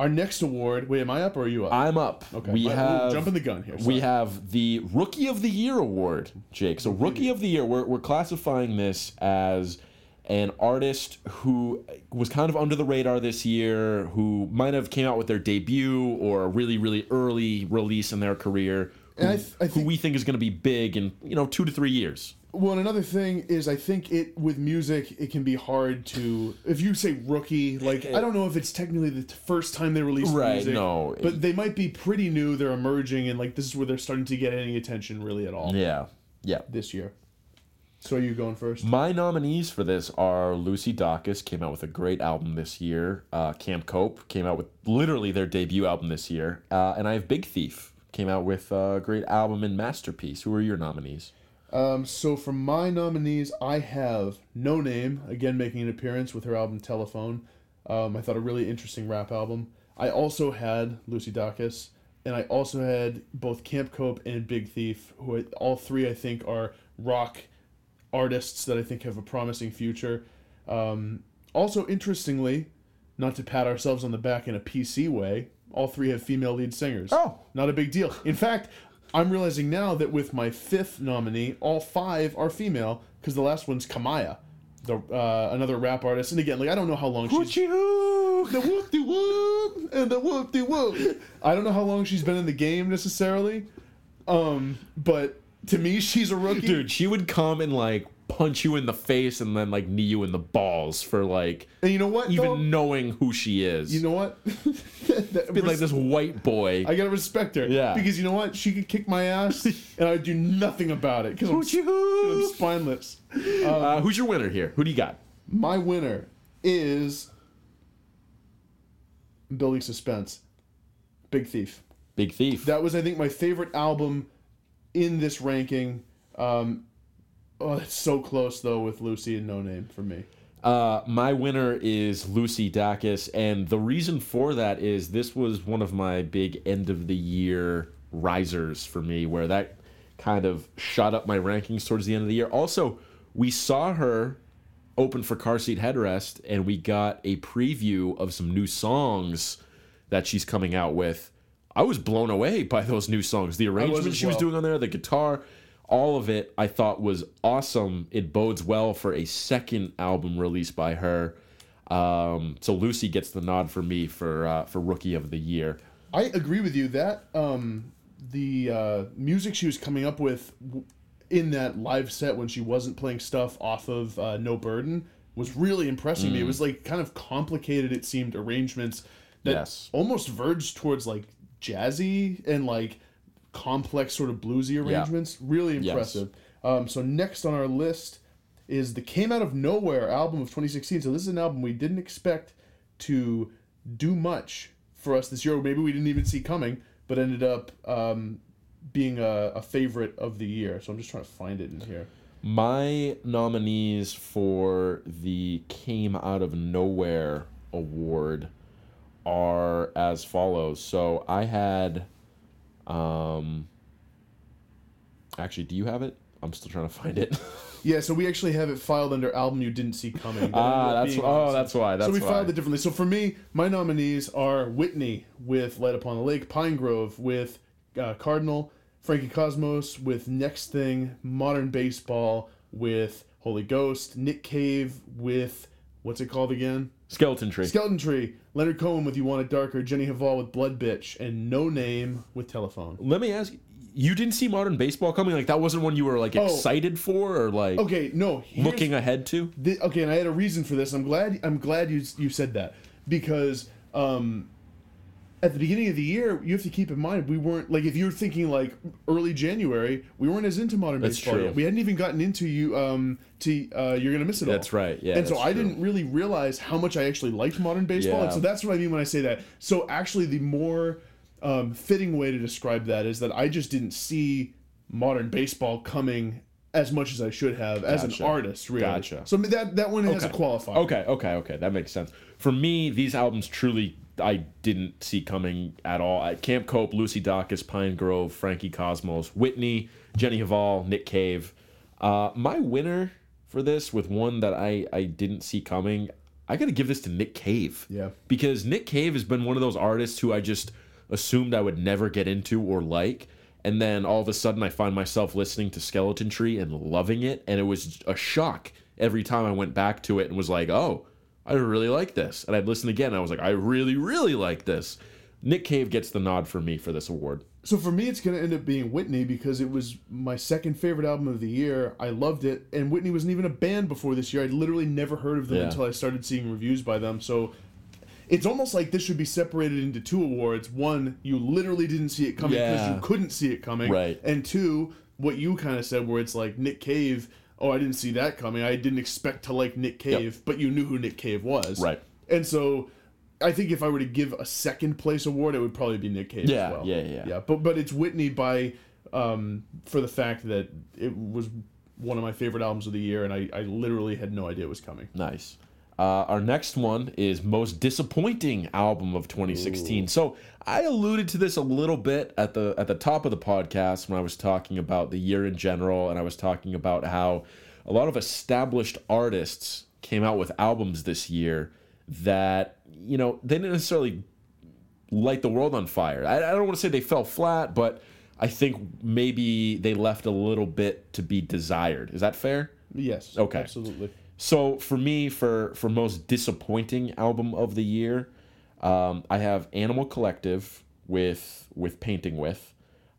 Our next award. Wait, am I up or are you up?
I'm up.
okay.
We have
jumping the gun here.
We have the Rookie of the Year award, Jake. So Rookie of the Year, we're we're classifying this as an artist who was kind of under the radar this year, who might have came out with their debut or a really really early release in their career, who,
I th- I
who we think is going to be big in you know two to three years.
Well, another thing is, I think it with music, it can be hard to if you say rookie. Like I don't know if it's technically the first time they released
Right,
music,
no.
but they might be pretty new. They're emerging, and like this is where they're starting to get any attention really at all
Yeah, yeah.
this year. So are you going first?
My nominees for this are Lucy Dacus came out with a great album this year. Uh, Camp Cope came out with literally their debut album this year, uh, and I have Big Thief came out with a great album and masterpiece. Who are your nominees?
Um, so for my nominees, I have Noname again making an appearance with her album Telefone. Um, I thought a really interesting rap album. I also had Lucy Dacus, and I also had both Camp Cope and Big Thief, who I, all three I think are rock artists that I think have a promising future. Um, also, interestingly, not to pat ourselves on the back in a PC way, all three have female lead singers.
Oh.
Not a big deal. In fact, I'm realizing now that with my fifth nominee, all five are female because the last one's Kamaiyah, the uh, another rap artist. And again, like I don't know how long she's the whoop de whoop and the whoop de whoop. I don't know how long she's been in the game necessarily, um, but to me, she's a rookie.
Dude, she would come and like punch you in the face and then like knee you in the balls for like
And you know what?
even
though?
knowing who she is.
you know what? That-
Be like this white boy.
I gotta respect her.
Yeah.
Because you know what? She could kick my ass, and I'd do nothing about it because I'm, I'm spineless.
Uh, who's your winner here? Who do you got?
My winner is building suspense. Big Thief.
Big Thief.
That was, I think, my favorite album in this ranking. Um, oh, it's so close though with Lucy and Noname for me.
Uh, my winner is Lucy Dacus, and the reason for that is this was one of my big end of the year risers for me, where that kind of shot up my rankings towards the end of the year. Also, we saw her open for Car Seat Headrest, and we got a preview of some new songs that she's coming out with. I was blown away by those new songs. The arrangement
as
she was doing on there, the guitar, all of it I thought was awesome. It bodes well for a second album released by her. Um, so Lucy gets the nod for me for uh, for Rookie of the Year.
I agree with you that um, the uh, music she was coming up with in that live set when she wasn't playing stuff off of uh, No Burden was really impressing
Mm.
me. It was like kind of complicated, it seemed, arrangements that
Yes.
almost verged towards like jazzy and like complex sort of bluesy arrangements. Really
Yes.
impressive. Um, so next on our list is the Came Out of Nowhere album of 2016. So this is an album we didn't expect to do much for us this year. or Maybe we didn't even see coming, but ended up um, being a, a favorite of the year. So I'm just trying to find it in here.
My nominees for the Came Out of Nowhere award are as follows. So I had um actually do you have it? I'm still trying to find it.
Yeah, so we actually have it filed under album you didn't see coming.
Ah, that's oh, that's why. That's
so we
why.
filed it differently. So for me, my nominees are Whitney with Light Upon the Lake, Pinegrove with uh, Cardinal, Frankie Cosmos with Next Thing, Modern Baseball with Holy Ghost, Nick Cave with what's it called again?
Skeleton Tree.
Skeleton Tree, Leonard Cohen with You Want It Darker, Jenny Hval with Blood Bitch, and Noname with Telefone.
Let me ask you, you didn't see modern baseball coming? Like that wasn't one you were like
Oh.
excited for or like
Okay, no.
looking ahead to?
the, okay, and I had a reason for this. I'm glad. I'm glad you you said that because um, at the beginning of the year, you have to keep in mind we weren't like if you're thinking like early January, we weren't as into modern
That's
baseball
true.
yet. We hadn't even gotten into you um to uh, you're gonna miss it all.
That's right, yeah,
and so I
true.
didn't really realize how much I actually liked modern baseball. And
Yeah.
so that's what I mean when I say that. So actually, the more um, fitting way to describe that is that I just didn't see modern baseball coming as much as I should have as
Gotcha.
an artist. Really.
Gotcha.
So that that one has a
Okay.
qualifier.
Okay, okay, okay. That makes sense. For me, these albums truly I didn't see coming at all. Camp Cope, Lucy Dacus, Pinegrove, Frankie Cosmos, Whitney, Jenny Hval, Nick Cave. Uh, my winner for this, with one that I, I didn't see coming, I got to give this to Nick Cave.
Yeah.
Because Nick Cave has been one of those artists who I just assumed I would never get into or like. And then all of a sudden, I find myself listening to Skeleton Tree and loving it. And it was a shock every time I went back to it and was like, oh, I really like this. And I'd listen again. And I was like, I really, really like this. Nick Cave gets the nod for me for this award.
So for me, it's going to end up being Whitney because it was my second favorite album of the year. I loved it, and Whitney wasn't even a band before this year. I'd literally never heard of them
Yeah.
until I started seeing reviews by them. So it's almost like this should be separated into two awards. One, you literally didn't see it coming because
Yeah.
you couldn't see it coming.
Right.
And two, what you kind of said, where it's like Nick Cave. Oh, I didn't see that coming. I didn't expect to like Nick Cave, but you knew who Nick Cave was.
Right.
And so I think if I were to give a second place award, it would probably be Nick Cave
Yeah,
as well.
yeah, yeah.
Yeah, but but it's Whitney by um for the fact that it was one of my favorite albums of the year and I, I literally had no idea it was coming.
Nice. Uh, our next one is most disappointing album of 2016. So I alluded to this a little bit at the at the top of the podcast when I was talking about the year in general, and I was talking about how a lot of established artists came out with albums this year that you know they didn't necessarily light the world on fire. I, I don't want to say they fell flat, but I think maybe they left a little bit to be desired. Is that fair?
Yes.
Okay.
Absolutely.
So for me, for for most disappointing album of the year, um, I have Animal Collective with with Painting with.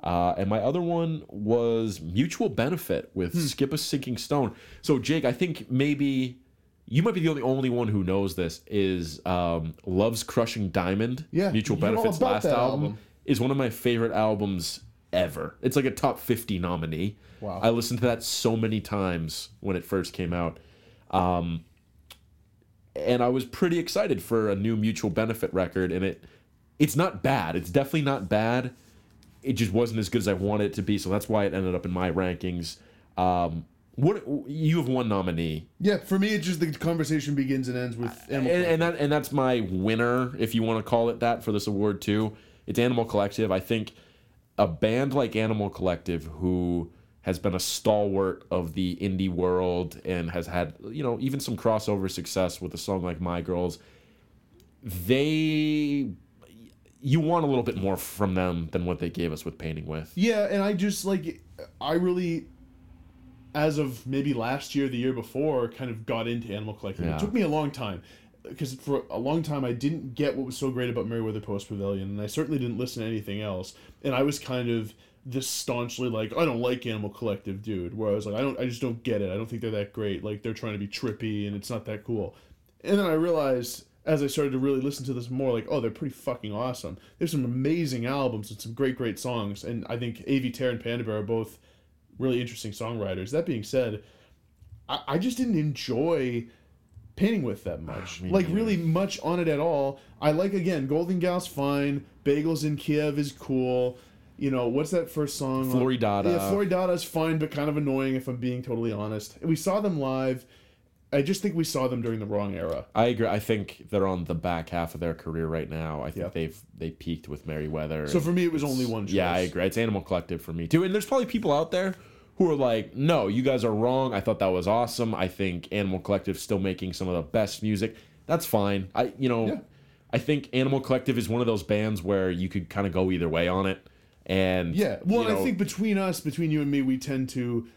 Uh, and my other one was Mutual Benefit with Skip a Sinking Stone. So, Jake, I think maybe you might be the only, only one who knows this is um, Love's Crushing Diamond.
Yeah,
Mutual Benefit's last album,
album.
is one of my favorite albums ever. It's like a top 50 nominee.
Wow.
I listened to that so many times when it first came out. Um, and I was pretty excited for a new mutual benefit record and it it's not bad. It's definitely not bad. It just wasn't as good as I wanted it to be, so that's why it ended up in my rankings. Um, what you have one nominee,
Yeah, for me, it's just the conversation begins and ends with
and, and that and that's my winner, if you want to call it that, for this award too. It's Animal Collective. I think a band like Animal Collective, who has been a stalwart of the indie world and has had you know even some crossover success with a song like My Girls, they you want a little bit more from them than what they gave us with Painting with.
Yeah, and I just like I really as of maybe last year, the year before, kind of got into Animal Collective.
Yeah.
It took me a long time because for a long time I didn't get what was so great about Merriweather Post Pavilion, and I certainly didn't listen to anything else. And I was kind of this staunchly like I don't like Animal Collective dude, where I was like I don't I just don't get it. I don't think they're that great. Like they're trying to be trippy and it's not that cool. And then I realized as I started to really listen to this more, like, oh, they're pretty fucking awesome. There's some amazing albums and some great, great songs. And I think Avey Tare and Panda Bear are both really interesting songwriters. That being said, I, I just didn't enjoy painting with that ah, much.
Me
like,
neither.
really much on it at all. I like, again, Golden Gal's fine. Bagels in Kiev is cool. You know, what's that first song?
Uh, Floridada.
Yeah, Floridada's fine, but kind of annoying if I'm being totally honest. We saw them live. I just think we saw them during the wrong era.
I agree. I think they're on the back half of their career right now. I think they've they peaked with Merriweather.
So for me, it was only one choice.
Yeah, I agree. It's Animal Collective for me too. And there's probably people out there who are like, "No, you guys are wrong. I thought that was awesome. I think Animal Collective's still making some of the best music. That's fine. I, you know,
Yeah.
I think Animal Collective is one of those bands where you could kind of go either way on it. And
Yeah. Well,
you
and I think between us, between you and me, we tend to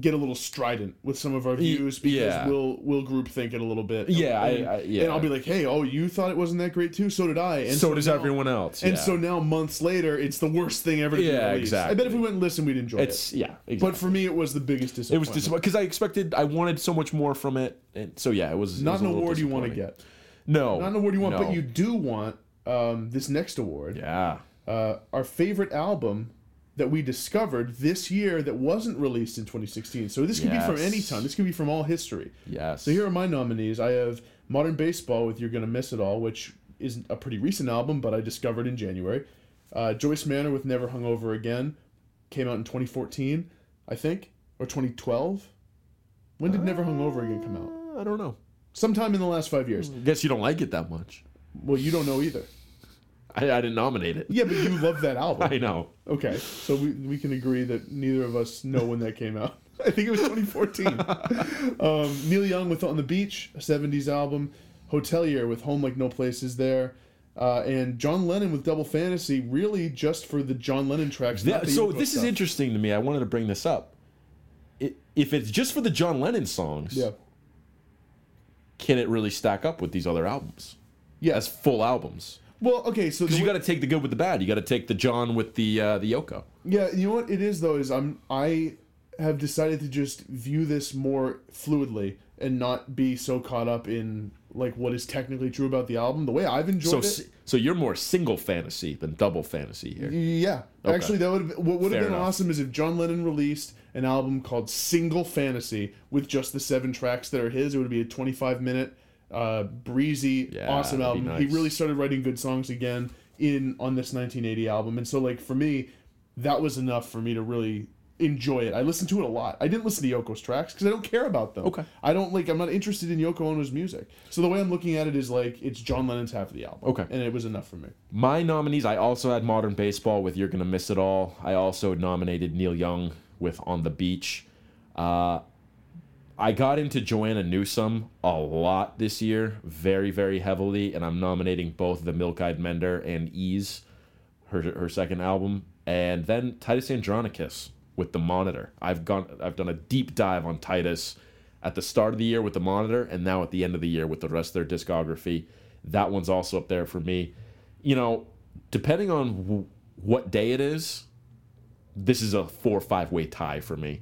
get a little strident with some of our views because
yeah.
we'll we'll group think it a little bit.
Yeah,
and,
I- yeah.
And I'll be like, hey, oh, you thought it wasn't that great too? So did I. And
so does
now-
everyone else.
And so now, months later, it's the worst thing ever to be
Yeah,
released. I bet if we went and listened, we'd enjoy
it's
it.
yeah, exactly.
But for me, it was the biggest disappointment.
it was disappointing because I expected, I wanted so much more from it, and so yeah, it was it
not
was
an award you want to get.
No,
Not an award you want, but you do want um, this next award.
Yeah.
Uh, our favorite album that we discovered this year that wasn't released in 2016. So this could be from any time. This could be from all history.
Yes.
So here are my nominees. I have Modern Baseball with "You're Gonna Miss It All," which is a pretty recent album, but I discovered in January. Uh, Joyce Manor with "Never Hung Over Again" came out in 2014, I think, or 2012. When did "Never Hung Over Again" come out?
I don't know.
Sometime in the last five years.
I Guess you don't like it that much.
Well, you don't know either.
I, I didn't nominate it.
Yeah, but you love that album.
I know.
Okay, so we, we can agree that neither of us know when that came out. I think it was 2014. um, Neil Young with On the Beach, a 70s album. Hotelier with Home Like No Place Is There. Uh, and John Lennon with Double Fantasy, really just for the John Lennon tracks.
Yeah,
not the
so this is interesting to me. I wanted to bring this up. It, if it's just for the John Lennon songs,
Yeah.
can it really stack up with these other albums
Yeah.
as full albums?
Well, okay, so the
Because you
way-
got to take the good with the bad. You got to take the John with the uh, the Yoko.
Yeah, you know what it is though is I'm I have decided to just view this more fluidly and not be so caught up in like what is technically true about the album. The way I've enjoyed
So
it.
so you're more single fantasy than double fantasy here.
Yeah,
Okay.
actually, that would what would have
Fair
been
enough.
awesome is if John Lennon released an album called Single Fantasy with just the seven tracks that are his. It would be a 25 minute, uh, breezy,
Yeah,
awesome album.
be
He really started writing good songs again in on this 1980 album, and so like for me, that was enough for me to really enjoy it. I listened to it a lot. I didn't listen to Yoko's tracks because I don't care about them.
Okay.
I don't like. I'm not interested in Yoko Ono's music. So the way I'm looking at it is like it's John Lennon's half of the album.
Okay.
and it was enough for me.
My nominees, I also had Modern Baseball with You're Gonna Miss It All. I also nominated Neil Young with On the Beach. Uh, I got into Joanna Newsom a lot this year, very, very heavily, and I'm nominating both The Milk Eyed Mender and Ys, her her second album, and then Titus Andronicus with The Monitor. I've gone, I've done a deep dive on Titus at the start of the year with The Monitor, and now at the end of the year with the rest of their discography. That one's also up there for me. You know, depending on w- what day it is, this is a four or five way tie for me.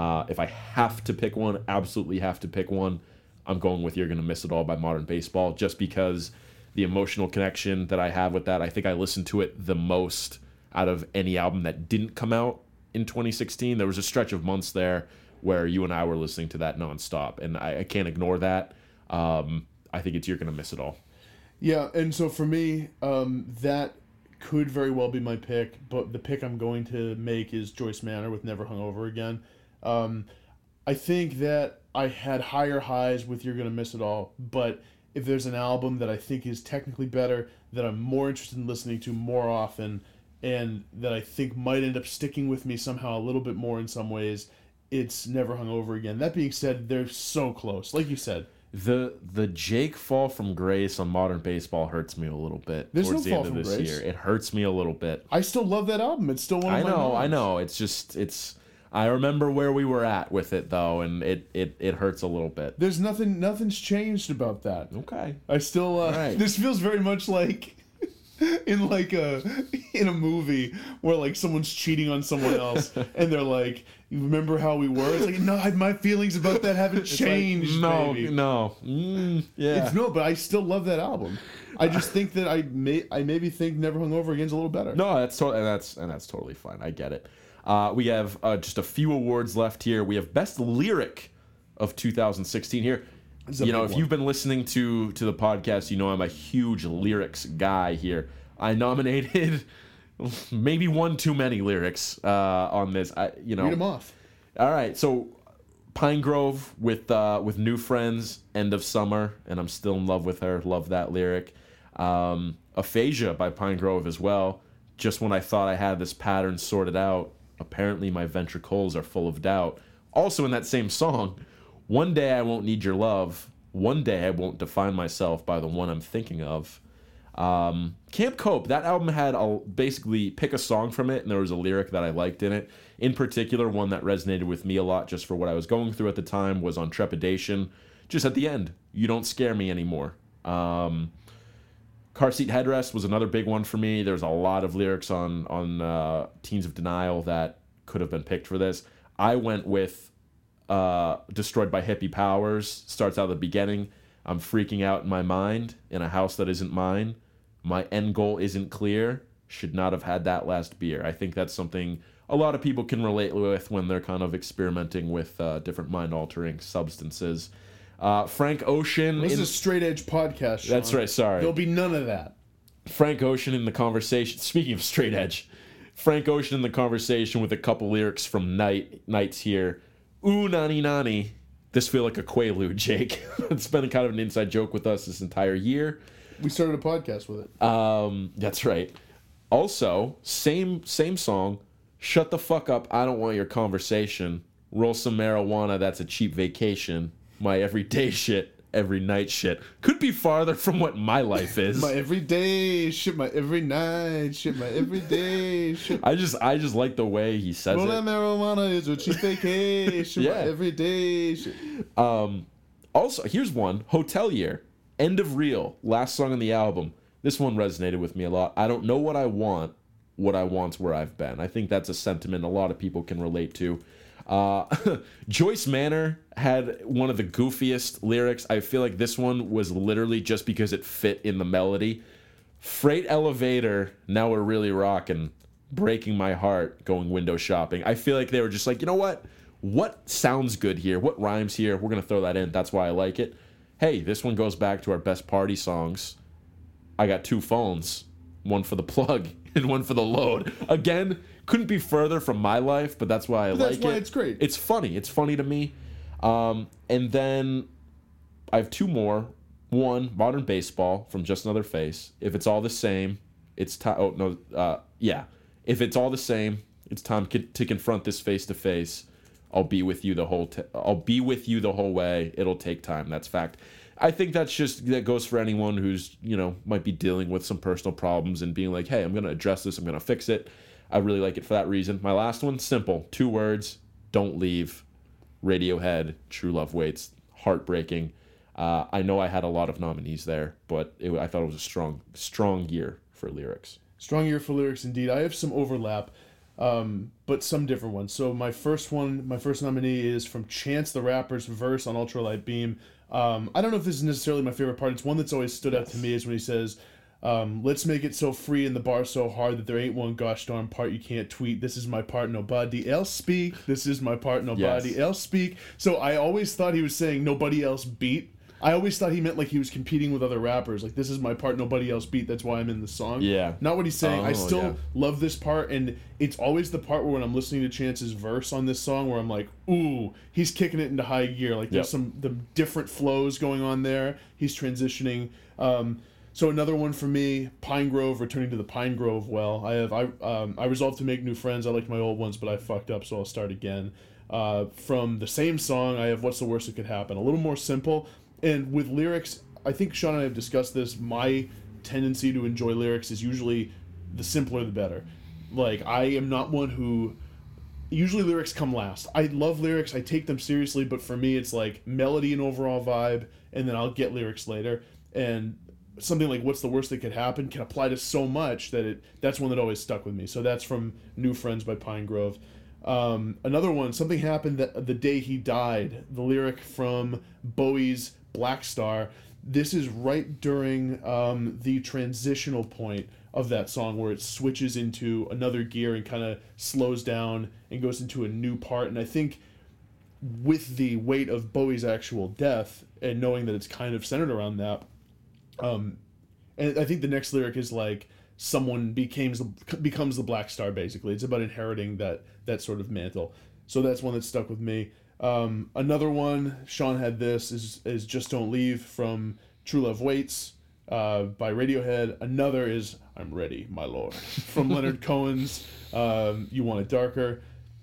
Uh, if I have to pick one, absolutely have to pick one, I'm going with You're Gonna Miss It All by Modern Baseball, just because the emotional connection that I have with that. I think I listened to it the most out of any album that didn't come out in 2016. There was a stretch of months there where you and I were listening to that nonstop, and I, I can't ignore that. Um, I think it's You're Gonna Miss It All.
Yeah, and so for me, um, that could very well be my pick, but the pick I'm going to make is Joyce Manor with Never Hungover Again. Um, I think that I had higher highs with You're Gonna Miss It All, but if there's an album that I think is technically better, that I'm more interested in listening to more often, and that I think might end up sticking with me somehow a little bit more in some ways, it's Never Hung Over Again. That being said, they're so close. Like you said,
The the Jake fall from grace on modern baseball hurts me a little bit
There's
towards
no
the
fall
end of this
grace.
year. It hurts me a little bit.
I still love that album. It's still one of
I
my
know, I know. It's just it's I remember where we were at with it though, and it it, it hurts a little bit.
There's nothing. Nothing's changed about that.
Okay.
I still. Uh,
Right.
This feels very much like in like a in a movie where like someone's cheating on someone else, and they're like, "You remember how we were?" It's like, no, my feelings about that haven't changed.
no,
baby."
no. Mm, yeah.
It's no, but I still love that album. I just think that I may I maybe think Never Hung Over Again's a little better.
No, that's totally and that's and that's totally fine. I get it. Uh, we have uh, just a few awards left here. We have best lyric of 2016 here. You know, if
one.
you've been listening to to the podcast, you know I'm a huge lyrics guy here. I nominated maybe one too many lyrics uh, on this. I you know
Read them off.
all right, so Pinegrove with uh, with new friends, end of summer, and I'm still in love with her. Love that lyric. Um, Aphasia by Pinegrove as well. Just when I thought I had this pattern sorted out, apparently my ventricles are full of doubt. Also in that same song, one day I won't need your love. One day I won't define myself by the one I'm thinking of. Um, Camp Cope, that album had a basically pick a song from it, and there was a lyric that I liked in it. In particular, one that resonated with me a lot just for what I was going through at the time was on Trepidation. Just at the end, you don't scare me anymore. Um, Car Seat Headrest was another big one for me. There's a lot of lyrics on on uh, Teens of Denial that could have been picked for this. I went with uh, Destroyed by Hippie Powers. Starts out at the beginning. I'm freaking out in my mind in a house that isn't mine. My end goal isn't clear. Should not have had that last beer. I think that's something a lot of people can relate with when they're kind of experimenting with uh, different mind altering substances. Uh, Frank Ocean.
This
in-
is a straight edge podcast. Sean.
That's right, sorry.
There'll be none of that.
Frank Ocean in the conversation. Speaking of straight edge, Frank Ocean in the conversation with a couple lyrics from Night Nights here. Ooh nani nani. This feel like a quaalude, Jake. it's been kind of an inside joke with us this entire year.
We started a podcast with it.
Um, that's right. Also, same same song. Shut the fuck up. I don't want your conversation. Roll some marijuana. That's a cheap vacation. My everyday shit. Every night shit. Could be farther from what my life is.
My everyday shit, my every night shit, my everyday shit.
I just I just like the way he says
Roll that
it.
marijuana is a cheap vacation.
Yeah.
My everyday shit.
Um, also, here's one: Hotelier, End of Reel, last song on the album. This one resonated with me a lot. I don't know what I want, what I want's where I've been. I think that's a sentiment a lot of people can relate to. Uh, Joyce Manor had one of the goofiest lyrics. I feel like this one was literally just because it fit in the melody. Freight elevator, now we're really rocking. Breaking my heart, going window shopping. I feel like they were just like, you know what? What sounds good here? What rhymes here? We're going to throw that in. That's why I like it. Hey, this one goes back to our best party songs. I got two phones one for the plug and one for the load. Again, couldn't be further from my life, but that's why I
But
like
that's why
it.
it's great.
It's funny. It's funny to me. Um, and then I have two more. One, modern baseball from Just Another Face. If it's all the same, it's time. Oh no, uh, yeah. If it's all the same, it's time co- to confront this face to face. I'll be with you the whole. T- I'll be with you the whole way. It'll take time. That's fact. I think that's just that goes for anyone who's you know might be dealing with some personal problems and being like, hey, I'm gonna address this. I'm gonna fix it. I really like it for that reason. My last one, simple, two words: don't leave. Radiohead, True Love Waits, heartbreaking. Uh, I know I had a lot of nominees there, but it, I thought it was a strong, strong year for lyrics.
Strong year for lyrics indeed. I have some overlap. um, but some different ones. So my first one, my first nominee is from Chance the Rapper's verse on Ultralight Beam. Um, I don't know if this is necessarily my favorite part. It's one that's always stood out to me is when he says, um, "Let's make it so free and the bar so hard that there ain't one gosh darn part you can't tweet. This is my part, nobody else speak. This is my part, nobody
Yes.
else speak." So I always thought he was saying nobody else beat. I always thought he meant like he was competing with other rappers. Like this is my part, nobody else beat. That's why I'm in the song.
Yeah.
Not what he's saying. I
Oh,
still
yeah.
love this part, and it's always the part where when I'm listening to Chance's verse on this song, where I'm like, "Ooh, he's kicking it into high gear." Like there's
Yep.
some the different flows going on there. He's transitioning. Um, so another one for me, Pinegrove, returning to the Pinegrove well. I have I um, I resolved to make new friends. I liked my old ones, but I fucked up, so I'll start again. Uh, from the same song, I have What's the Worst That Could Happen. A little more simple, and with lyrics, I think Sean and I have discussed this. My tendency to enjoy lyrics is usually the simpler the better. Like I am not one who usually lyrics come last. I love lyrics, I take them seriously, but for me it's like melody and overall vibe and then I'll get lyrics later. And something like what's the worst that could happen can apply to so much that it that's one that always stuck with me. So that's from New Friends by Pinegrove. Um, another one, something happened that the day he died. The lyric from Bowie's Black Star. This is right during um, the transitional point of that song where it switches into another gear and kind of slows down and goes into a new part. And I think with the weight of Bowie's actual death and knowing that it's kind of centered around that, um, and I think the next lyric is like someone becomes becomes the Black Star. Basically, it's about inheriting that that sort of mantle. So that's one that stuck with me. Um, another one, Sean had this is is just don't leave from True Love Waits uh, by Radiohead. Another is I'm ready, my lord, from Leonard Cohen's um, You Want It Darker.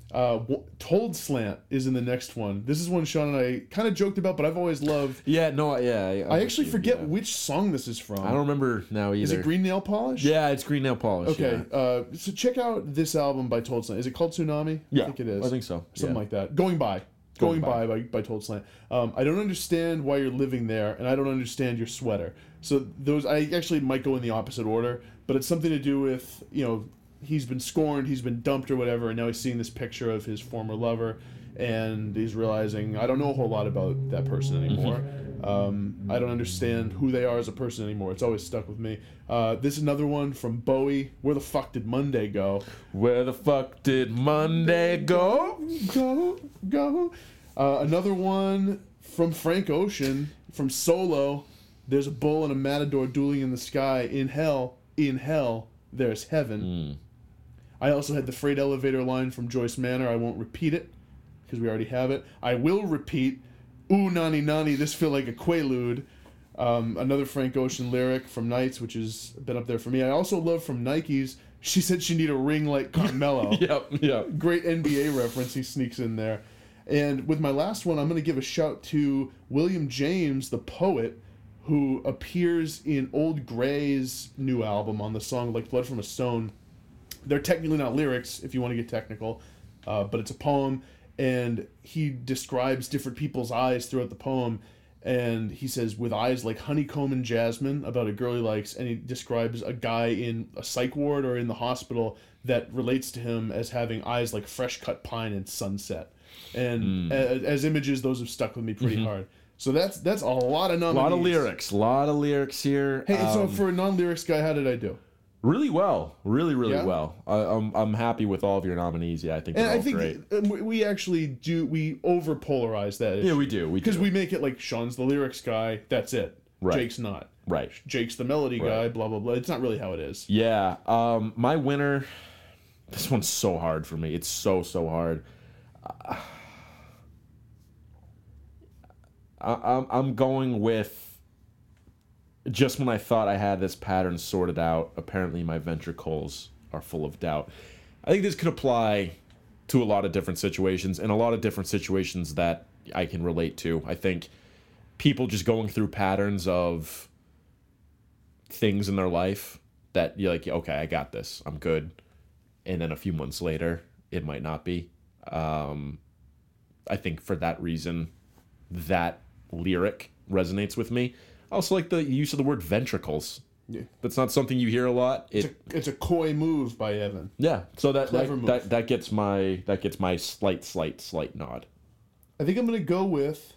Uh, Told Slant is in the next one. This is one Sean and I kind of joked about, but I've always loved.
Yeah, no, yeah.
I actually forget
Yeah.
which song this is from.
I don't remember now either.
Is it Green Nail Polish?
Yeah, it's Green Nail Polish.
Okay,
yeah.
uh, so check out this album by Told Slant. Is it called Tsunami?
Yeah,
I think it is.
I think so.
Something
yeah.
like that. Going by. Going,
Going
by.
By.
by by Told Slant. Um, I don't understand why you're living there, and I don't understand your sweater. So those I actually might go in the opposite order, but it's something to do with you know he's been scorned, he's been dumped or whatever, and now he's seeing this picture of his former lover, and he's realizing I don't know a whole lot about that person anymore. Um, I don't understand who they are as a person anymore. It's always stuck with me. Uh, this is another one from Bowie. Where the fuck did Monday go?
Where the fuck did Monday go?
Go, go. Uh, another one from Frank Ocean from Solo. There's a bull and a matador dueling in the sky. In hell, in hell, there's heaven. I also had the freight elevator line from Joyce Manor. I won't repeat it because we already have it. I will repeat. Ooh, nani nani, this feel like a quaalude. Um, another Frank Ocean lyric from Nights, which has been up there for me. I also love from Nike's. She said she need a ring like Carmelo
Yep, yep.
great NBA reference he sneaks in there. And with my last one, I'm going to give a shout to William James, the poet, who appears in Old Gray's new album on the song Like Blood from a Stone. They're technically not lyrics, if you want to get technical, uh, but it's a poem, and he describes different people's eyes throughout the poem. And he says, with eyes like honeycomb and jasmine, about a girl he likes, and he describes a guy in a psych ward or in the hospital that relates to him as having eyes like fresh cut pine and sunset. And a- as images, those have stuck with me pretty hard. So that's that's a lot of
A lot of lyrics. A lot of lyrics here.
Hey, so
Um,
for a non-lyrics guy, how did I do?
Really well. Really, really
Yeah?
well. I, I'm, I'm happy with all of your nominees. Yeah, I think
And I think
great.
we- actually do we over polarize that.
Yeah, we do. We
because we make it like Sean's the lyrics guy. That's it.
Right.
Jake's not.
right.
Jake's the melody guy. Blah blah blah. It's not really how it is.
Yeah. Um, my winner. This one's so hard for me. It's so so hard. I, I'm I'm going with. Just when I thought I had this pattern sorted out, apparently my ventricles are full of doubt. I think this could apply to a lot of different situations and a lot of different situations that I can relate to. I think people just going through patterns of things in their life that you're like, okay, I got this, I'm good, and then a few months later, it might not be. Um, I think for that reason, that lyric resonates with me. I also like the use of the word ventricles.
Yeah.
That's not something you hear a lot. It
It's a, it's a coy move by Evan.
yeah. So that that, that that gets my that gets my slight slight slight nod.
I think I'm gonna go with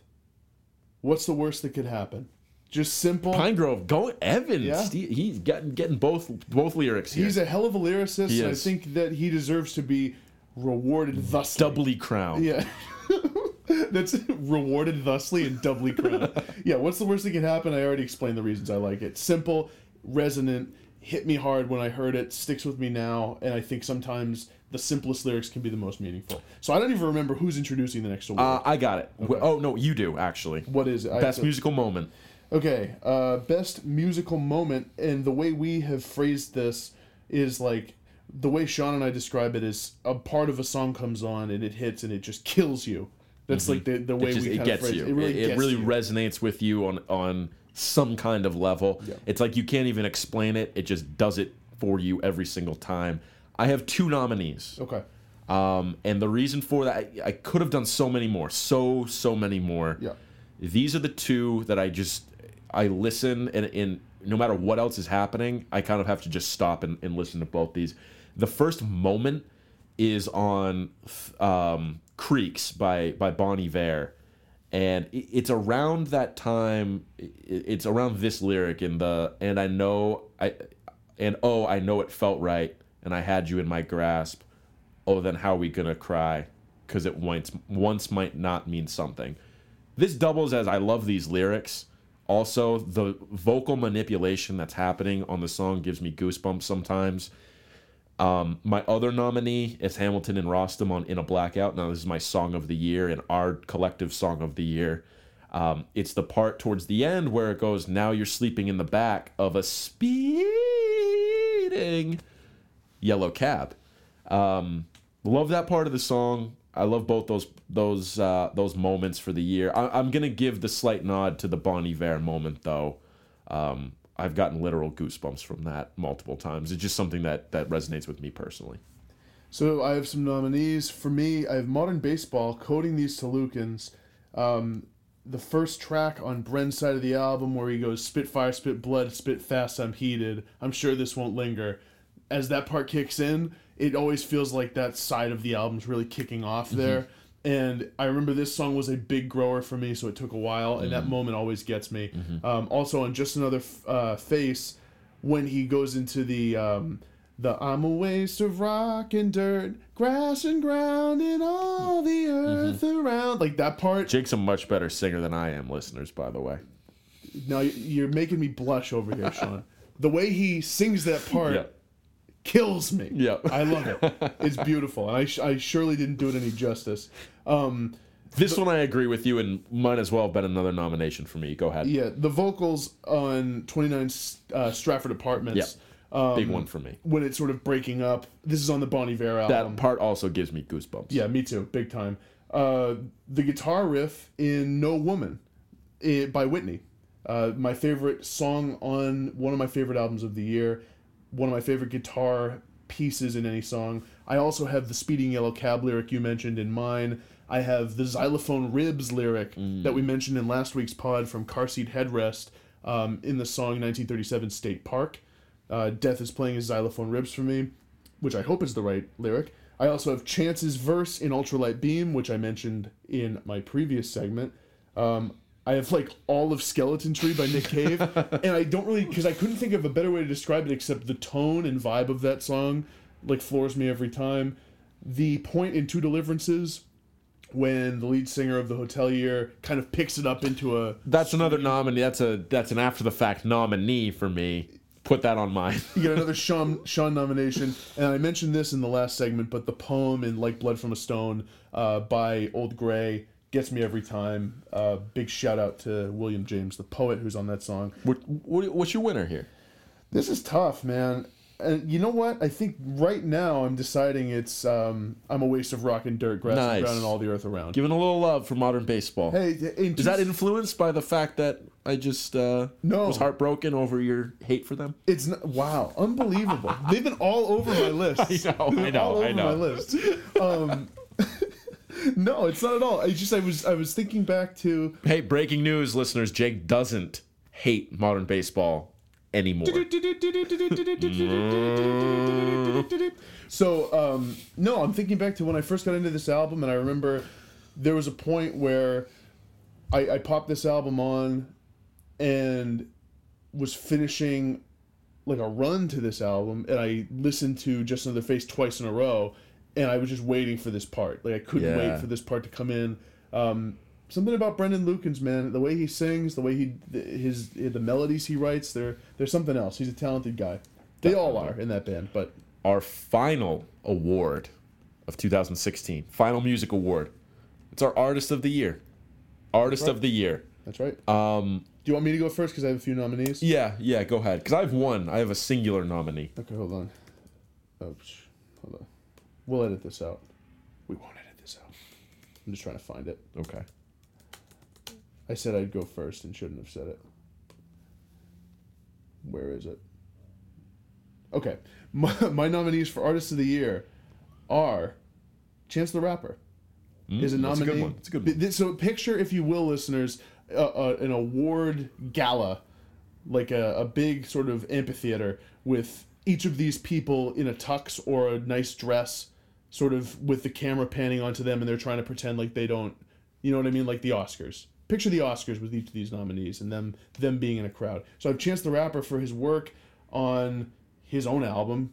what's the worst that could happen? Just simple.
Pinegrove, go Evan.
Yeah.
He's getting getting both both lyrics here.
He's a hell of a lyricist.
He
and I think that he deserves to be rewarded thusly.
doubly crowned.
Yeah. That's rewarded thusly and doubly crowned. yeah, what's the worst thing that can happen? I already explained the reasons I like it. Simple, resonant, hit me hard when I heard it, sticks with me now, and I think sometimes the simplest lyrics can be the most meaningful. So I don't even remember who's introducing the next award.
Uh, I got it. Oh no, you do actually.
what is it? I-
Best musical moment.
Okay, uh, best musical moment, and the way we have phrased this is like the way Sean and I describe it is a part of a song comes on and it hits and it just kills you. That's like the, the way
Mm-hmm. It, just,
we
it gets you.
it. Really,
it, it really
you.
resonates with you on on some kind of level.
Yeah.
It's like you can't even explain it. It just does it for you every single time. I have two nominees.
okay.
Um, and the reason for that, I, I could have done so many more, so so many more.
Yeah.
These are the two that I just I listen and, and no matter what else is happening, I kind of have to just stop and, and listen to both these. The first moment is on um, Creeks by by Bon Iver, and it's around that time. It's around this lyric in the and I know I and oh I know it felt right and I had you in my grasp. Oh then how are we gonna cry? Because it once once might not mean something. This doubles as I love these lyrics. Also, the vocal manipulation that's happening on the song gives me goosebumps sometimes. Um, my other nominee is Hamilton and Rostam on In a Blackout. Now, this is my song of the year and our collective song of the year. Um, it's the part towards the end where it goes, Now you're sleeping in the back of a speeding yellow cab. Um, love that part of the song. I love both those those uh, those moments for the year. I, I'm gonna give the slight nod to the Bon Iver moment though. Um, I've gotten literal goosebumps from that multiple times. It's just something that that resonates with me personally.
So I have some nominees. For me, I have Modern Baseball, Coding These to Lukens. Um, the first track on Bren's side of the album where he goes, Spit fire, spit blood, spit fast, I'm heated. I'm sure this won't linger. As that part kicks in, it always feels like that side of the album's really kicking off there. And I remember this song was a big grower for me, so it took a while, and that moment always gets me. Um, also, on Just Another F- uh, Face, when he goes into the um, the I'm a waste of rock and dirt, grass and ground, and all the earth around. Like that part.
Jake's a much better singer than I am, listeners. By the way,
Now you're making me blush over here, Sean. The way he sings that part
Yeah.
Kills me.
Yeah.
I love it. It's beautiful, and I, sh- I surely didn't do it any justice. Um,
this one I agree with you, and might as well have been another nomination for me. Go ahead,
yeah, the vocals on 29 uh, Strafford Apartments. Um,
big one for me.
When it's sort of breaking up. This is on the Bon Iver
That part also gives me goosebumps.
Yeah, me too, big time. Uh, the guitar riff in "No Woman" eh, by Whitney, uh, my favorite song on one of my favorite albums of the year, one of my favorite guitar pieces in any song. I also have the "Speeding Yellow Cab" lyric you mentioned in mine. I have the xylophone ribs lyric that we mentioned in last week's pod from Car Seat Headrest um, in the song 1937 State Park. Uh, Death is playing his xylophone ribs for me, which I hope is the right lyric. I also have Chance's verse in Ultralight Beam, which I mentioned in my previous segment. Um, I have like all of Skeleton Tree by Nick Cave, and I don't really because I couldn't think of a better way to describe it except the tone and vibe of that song, like floors me every time. The point in Two Deliverances, when the lead singer of the Hotelier kind of picks it up into a
That's another nominee. That's a that's an after the fact nominee for me. Put that on mine.
You get another Sean Sean nomination, and I mentioned this in the last segment, but the poem in "Like Blood from a Stone" uh, by Old Gray gets me every time. Uh, big shout out to William James, the poet who's on that song.
what, what, what's your winner here?
This is tough, man. And you know what? I think right now I'm deciding it's um, "I'm a Waste of Rock and Dirt, Grass
Nice.
and Ground, and All the Earth Around."
Giving a little love for modern baseball.
Hey,
Is that influenced by the fact that I just uh,
No.
was heartbroken over your hate for them?
It's not, wow, unbelievable. They've been all over my list.
I know, I know,
all
I know.
my list. Um, no, it's not at all. I just I was I was thinking back to
Hey, breaking news, listeners! Jake doesn't hate modern baseball anymore.
So, um, no, I'm thinking back to when I first got into this album, and I remember there was a point where I, I popped this album on and was finishing like a run to this album, and I listened to Just Another Face twice in a row, and I was just waiting for this part. Like I couldn't
Yeah.
wait for this part to come in. Um, something about Brendan Lukens, man, the way he sings, the way he his the melodies he writes, there there's something else. He's a talented guy. They all are in that band, but
Our final award of 2016, final music award. It's our artist of the year. Artist
right.
of the year.
that's right.
Um,
Do you want me to go first because I have a few nominees?
yeah, yeah, go ahead. Because I have one. I have a singular nominee.
Okay, hold on. Oops, hold on. We'll edit this out. We won't edit this out. I'm just trying to find it.
Okay.
I said I'd go first and shouldn't have said it. Where is it? Okay. My, my nominees for Artist of the Year are Chance the Rapper. is a
Mm, that's a good one. It's a good one.
Th- So picture, if you will, listeners, uh, uh, an award gala, like a, a big sort of amphitheater with each of these people in a tux or a nice dress, sort of with the camera panning onto them, and they're trying to pretend like they don't. You know what I mean? Like the Oscars. Picture the Oscars with each of these nominees and them them being in a crowd. So I've Chance the Rapper for his work on his own album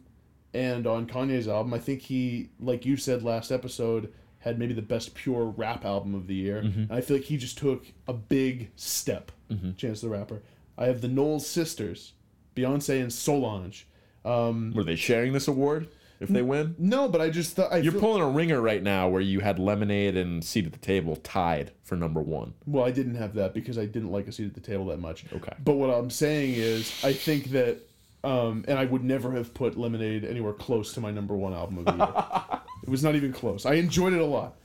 and on Kanye's album. I think he, like you said last episode, had maybe the best pure rap album of the year. Mm-hmm. And I feel like he just took a big step. Mm-hmm. Chance the Rapper. I have the Knowles sisters, Beyonce and Solange. Um,
Were they sharing this award if they win?
no, but I just thought I
You're
feel,
pulling a ringer right now where you had Lemonade and Seat at the Table tied for number one.
Well, I didn't have that because I didn't like a seat at the table that much.
Okay.
But what I'm saying is, I think that, um, and I would never have put Lemonade anywhere close to my number one album of the year. it was not even close. I enjoyed it a lot.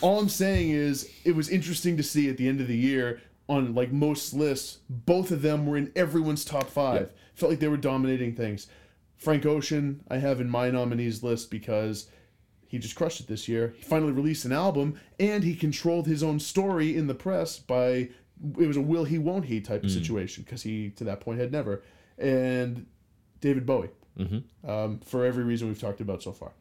All I'm saying is, it was interesting to see at the end of the year on like most lists, both of them were in everyone's top five. Felt like they were dominating things. Frank Ocean, I have in my nominees list because he just crushed it this year. He finally released an album and he controlled his own story in the press by it was a will he won't he type of situation because he to that point had never. And David Bowie, um, for every reason we've talked about so far.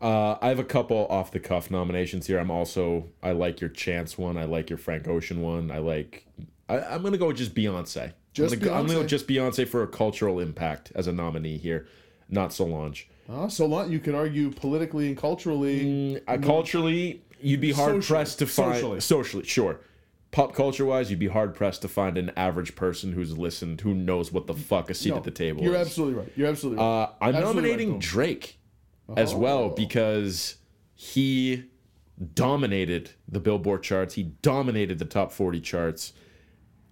Uh, I have a couple off the cuff nominations here. I'm also I like your Chance one. I like your Frank Ocean one. I like. I, I'm gonna go with just Beyonce.
Just
I'm gonna, go, I'm gonna go
Beyonce?
just Beyonce for a cultural impact as a nominee here, not Solange.
Uh, Solange you could argue politically and culturally.
Uh, culturally, you'd be hard
Socially.
pressed to find
Socially.
socially, sure. Pop culture wise, you'd be hard pressed to find an average person who's listened who knows what the fuck a seat
No,
at the table
You're
is.
absolutely right. You're absolutely right.
Uh, I'm
Absolutely
nominating
right.
Drake as well
Oh.
because he dominated the Billboard charts. He dominated the top 40 charts.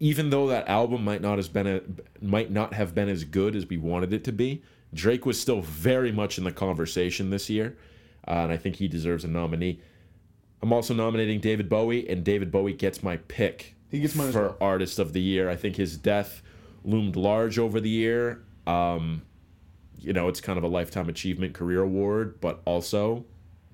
Even though that album might not have been a, might not have been as good as we wanted it to be, Drake was still very much in the conversation this year, uh, and I think he deserves a nominee. I'm also nominating David Bowie, and David Bowie gets my pick
He gets mine
for
well.
artist of the year. I think his death loomed large over the year. Um, you know, it's kind of a lifetime achievement career award, but also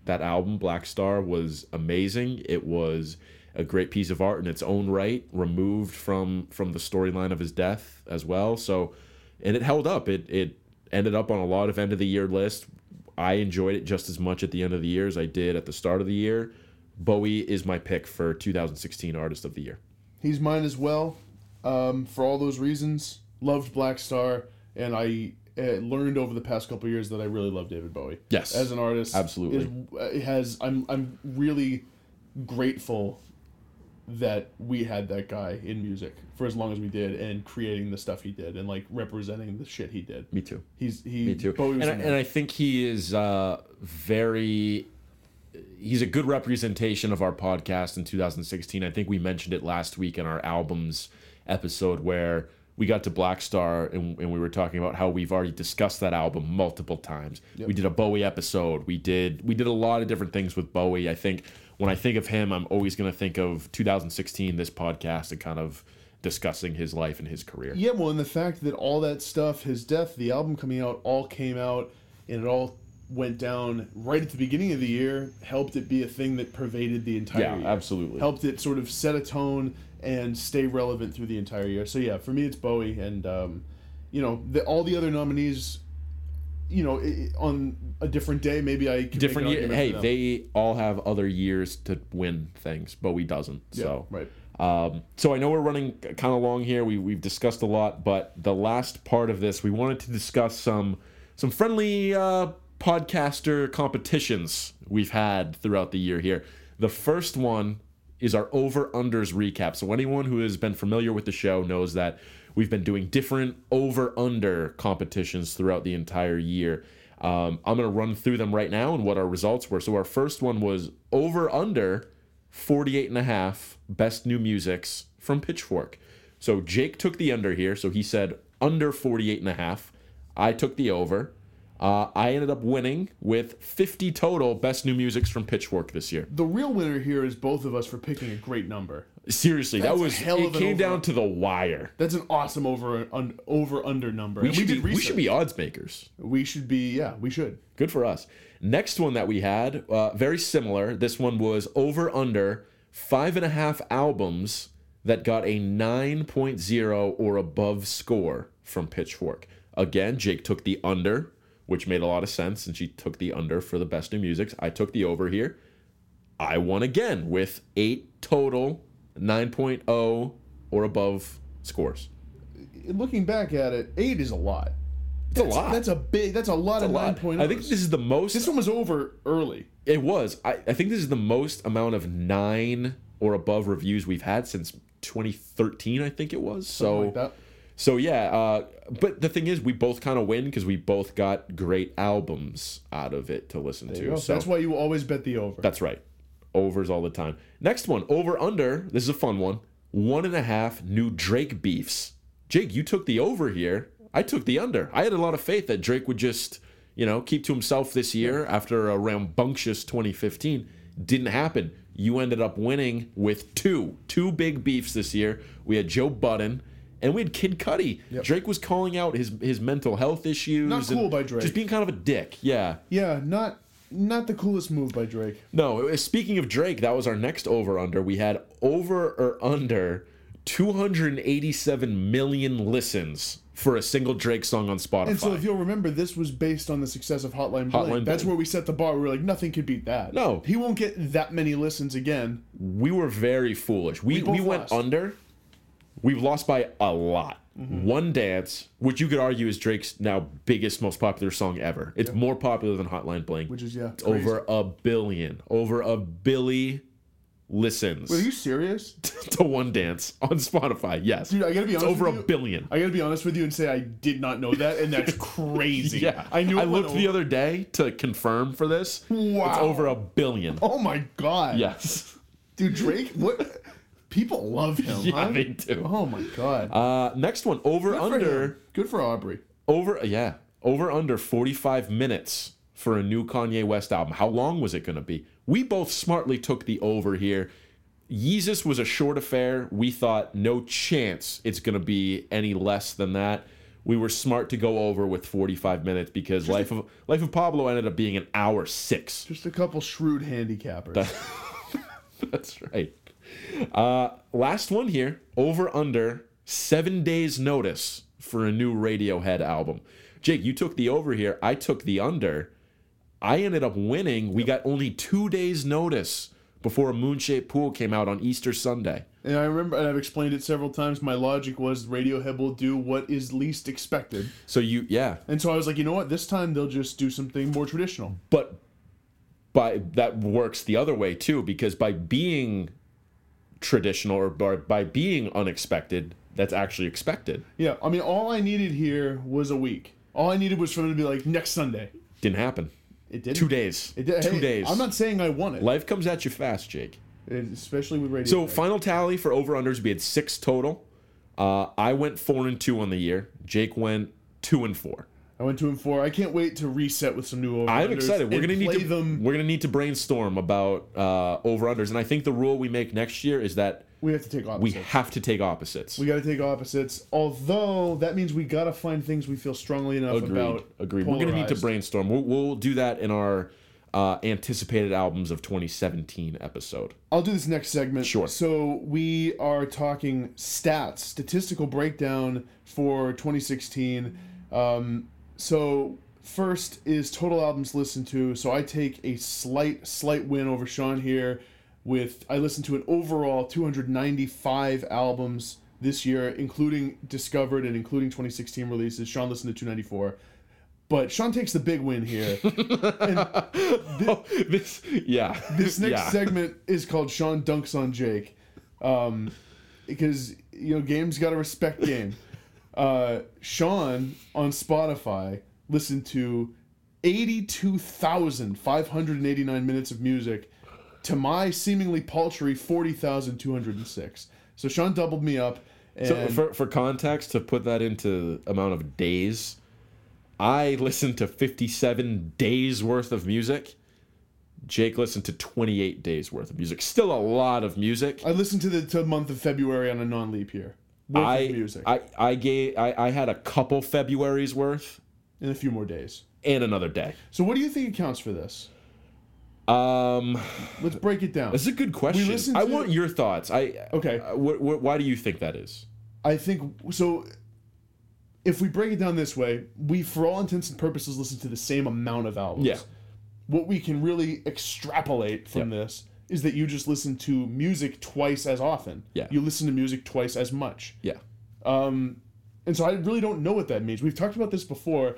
that album Black Star was amazing. It was a great piece of art in its own right, removed from from the storyline of his death as well. So, and it held up. It it ended up on a lot of end of the year lists. I enjoyed it just as much at the end of the year as I did at the start of the year. Bowie is my pick for 2016 Artist of the Year.
He's mine as well. Um, for all those reasons, loved Black Star, and I uh, learned over the past couple of years that I really love David Bowie.
Yes.
as an artist,
Absolutely.
is, uh, has I'm I'm really grateful that we had that guy in music for as long as we did, and creating the stuff he did, and like representing the shit he did.
Me too.
He's he.
Me too.
Bowie
And I, and I think he is uh, very. He's a good representation of our podcast in 2016. I think we mentioned it last week in our albums episode where we got to Black Star and, and we were talking about how we've already discussed that album multiple times. We did a Bowie episode. We did we did a lot of different things with Bowie. I think when I think of him, I'm always going to think of 2016, this podcast, and kind of discussing his life and his career.
Yeah, well, and the fact that all that stuff, his death, the album coming out, all came out, and it all went down right at the beginning of the year, helped it be a thing that pervaded the entire
Yeah,
year.
absolutely.
Helped it sort of set a tone and stay relevant through the entire year. So yeah, for me, it's Bowie, and um, you know, the, all the other nominees, you know, on a different day, maybe I could
Different
make an
year. Hey, they all have other years to win things, Bowie doesn't.
Yeah,
So
right.
Um, so I know we're running kind of long here. We we've discussed a lot, but the last part of this, we wanted to discuss some some friendly uh, podcaster competitions we've had throughout the year here. The first one is our over unders recap. So anyone who has been familiar with the show knows that we've been doing different over under competitions throughout the entire year. Um, I'm going to run through them right now and what our results were. So our first one was over under 48 and a half best new musics from Pitchfork. So Jake took the under here. So he said under 48 and a half. I took the over. Uh, I ended up winning with 50 total best new musics from Pitchfork this year.
The real winner here is both of us for picking a great number.
Seriously,
That's
that was
hell
it came down to the wire.
That's an awesome over un, over under number.
We should,
did
be, we should be odds makers.
We should be. Yeah, we should.
Good for us. Next one that we had, uh, very similar. This one was over under five and a half albums that got a 9.0 or above score from Pitchfork. Again, Jake took the under, which made a lot of sense, and she took the under for the best new music. I took the over here. I won again with eight total 9.0 or above scores.
Looking back at it, eight is a lot.
It's a lot.
That's a big. That's a lot of
a
nine point.
I think this is the most.
this one was over early.
It was. I, I think this is the most amount of nine or above reviews we've had since 2013. I think it was. So,
like
so yeah. Uh, but the thing is, we both kind of win because we both got great albums out of it to listen to.
go.
So
That's why you always bet the over.
that's right. Overs all the time. Next one, over under. This is a fun one. One and a half new Drake beefs. Jake, you took the over here. I took the under. I had a lot of faith that Drake would just, you know, keep to himself this year after a rambunctious 2015. Didn't happen. You ended up winning with two, two big beefs this year. We had Joe Budden and we had Kid Cudi.
Yep.
Drake was calling out his his mental health issues.
Not cool by Drake.
Just being kind of a dick. Yeah.
yeah, not not the coolest move by Drake.
No, uh, speaking of Drake, that was our next over under. We had over or under 287 million listens for a single Drake song on Spotify.
And so, if you'll remember, this was based on the success of Hotline Bling.
Hotline
That's where we set the bar. We were like, nothing could beat that.
No.
he won't get that many listens again.
we were very foolish. We
We
we, went under. We've lost by a lot.
Mm-hmm.
One Dance, which you could argue is Drake's now biggest, most popular song ever. It's more popular than Hotline Bling.
Which is yeah,
It's over a billion, over a billy listens
Wait, are you serious,
to One Dance on Spotify. Yes,
dude? I gotta be
it's
honest.
over a
with you.
billion.
I gotta be honest with you and say I did not know that, and that's crazy.
Yeah,
I knew.
I looked the other day to confirm for this. It's
Wow.
over a billion.
Oh my god.
Yes.
dude, Drake. What? People love him.
Yeah,
huh?
they do.
Oh my god.
Uh, next one, over
Good
under,
him. Good for Aubrey.
over yeah, over under forty five minutes for a new Kanye West album. How long was it going to be? We both smartly took the over here. Yeezus was a short affair. We thought no chance it's going to be any less than that. We were smart to go over with 45 minutes because Life of Life of Pablo ended up being an hour 6.
Just a couple shrewd handicappers.
That's right. Uh, last one here. Over under seven days notice for a new Radiohead album. Jake, you took the over here. I took the under. I ended up winning. We got only two days notice before a moon-shaped pool came out on Easter Sunday.
And I remember, and I've explained it several times. My logic was Radiohead will do what is least expected,
So you, yeah,
and so I was like, you know what? This time they'll just do something more traditional.
but by that works the other way too because by being traditional or by, by being unexpected, that's actually expected.
Yeah, I mean, all I needed here was a week. All I needed was for them to be like next Sunday.
Didn't happen.
It did.
Two days.
It did.
Two
Hey,
days.
I'm not saying I won it,
Life comes at you fast, Jake.
especially with Radiohead.
So final tally for over unders, we had six total. Uh, I went four and two on the year. Jake went two and four.
I went two and four. I can't wait to reset with some new over.
I'm excited. We're gonna need to
them.
we're gonna need to brainstorm about uh, over unders, and I think the rule we make next year is that
We have to take opposites.
we have to take opposites.
We got to take opposites. Although that means we got to find things we feel strongly enough
Agreed.
about.
Agreed. We're gonna need to brainstorm. We'll, we'll do that in our uh, anticipated albums of 2017 episode.
I'll do this next segment.
Sure.
So we are talking stats, statistical breakdown for 2016. Um, so first is total albums listened to. So I take a slight, slight win over Sean here. With I listened to an overall 295 albums this year, including discovered and including 2016 releases. Sean listened to 294. But Sean takes the big win here.
Oh, this, yeah.
This next
yeah.
segment is called Sean Dunks on Jake. Um, because, you know, game's got to respect game. Uh, Sean on Spotify listened to 82,589 minutes of music to my seemingly paltry 40,206. So Sean doubled me up. And
So for, for context, to put that into amount of days, I listened to 57 days worth of music. Jake listened to 28 days worth of music. Still a lot of music.
I listened to the, to the month of February on a non leap year.
I,
music.
I I gave I, I had a couple February's worth
in a few more days.
and another day.
So what do you think accounts for this?
Um,
Let's break it down.
this is a good question. I want your thoughts. I
Okay.
Uh, wh- wh- why do you think that is?
I think so. If we break it down this way, we, for all intents and purposes, listen to the same amount of albums.
Yeah.
What we can really extrapolate from this is that you just listen to music twice as often.
Yeah.
You listen to music twice as much.
Yeah.
Um, And so I really don't know what that means. We've talked about this before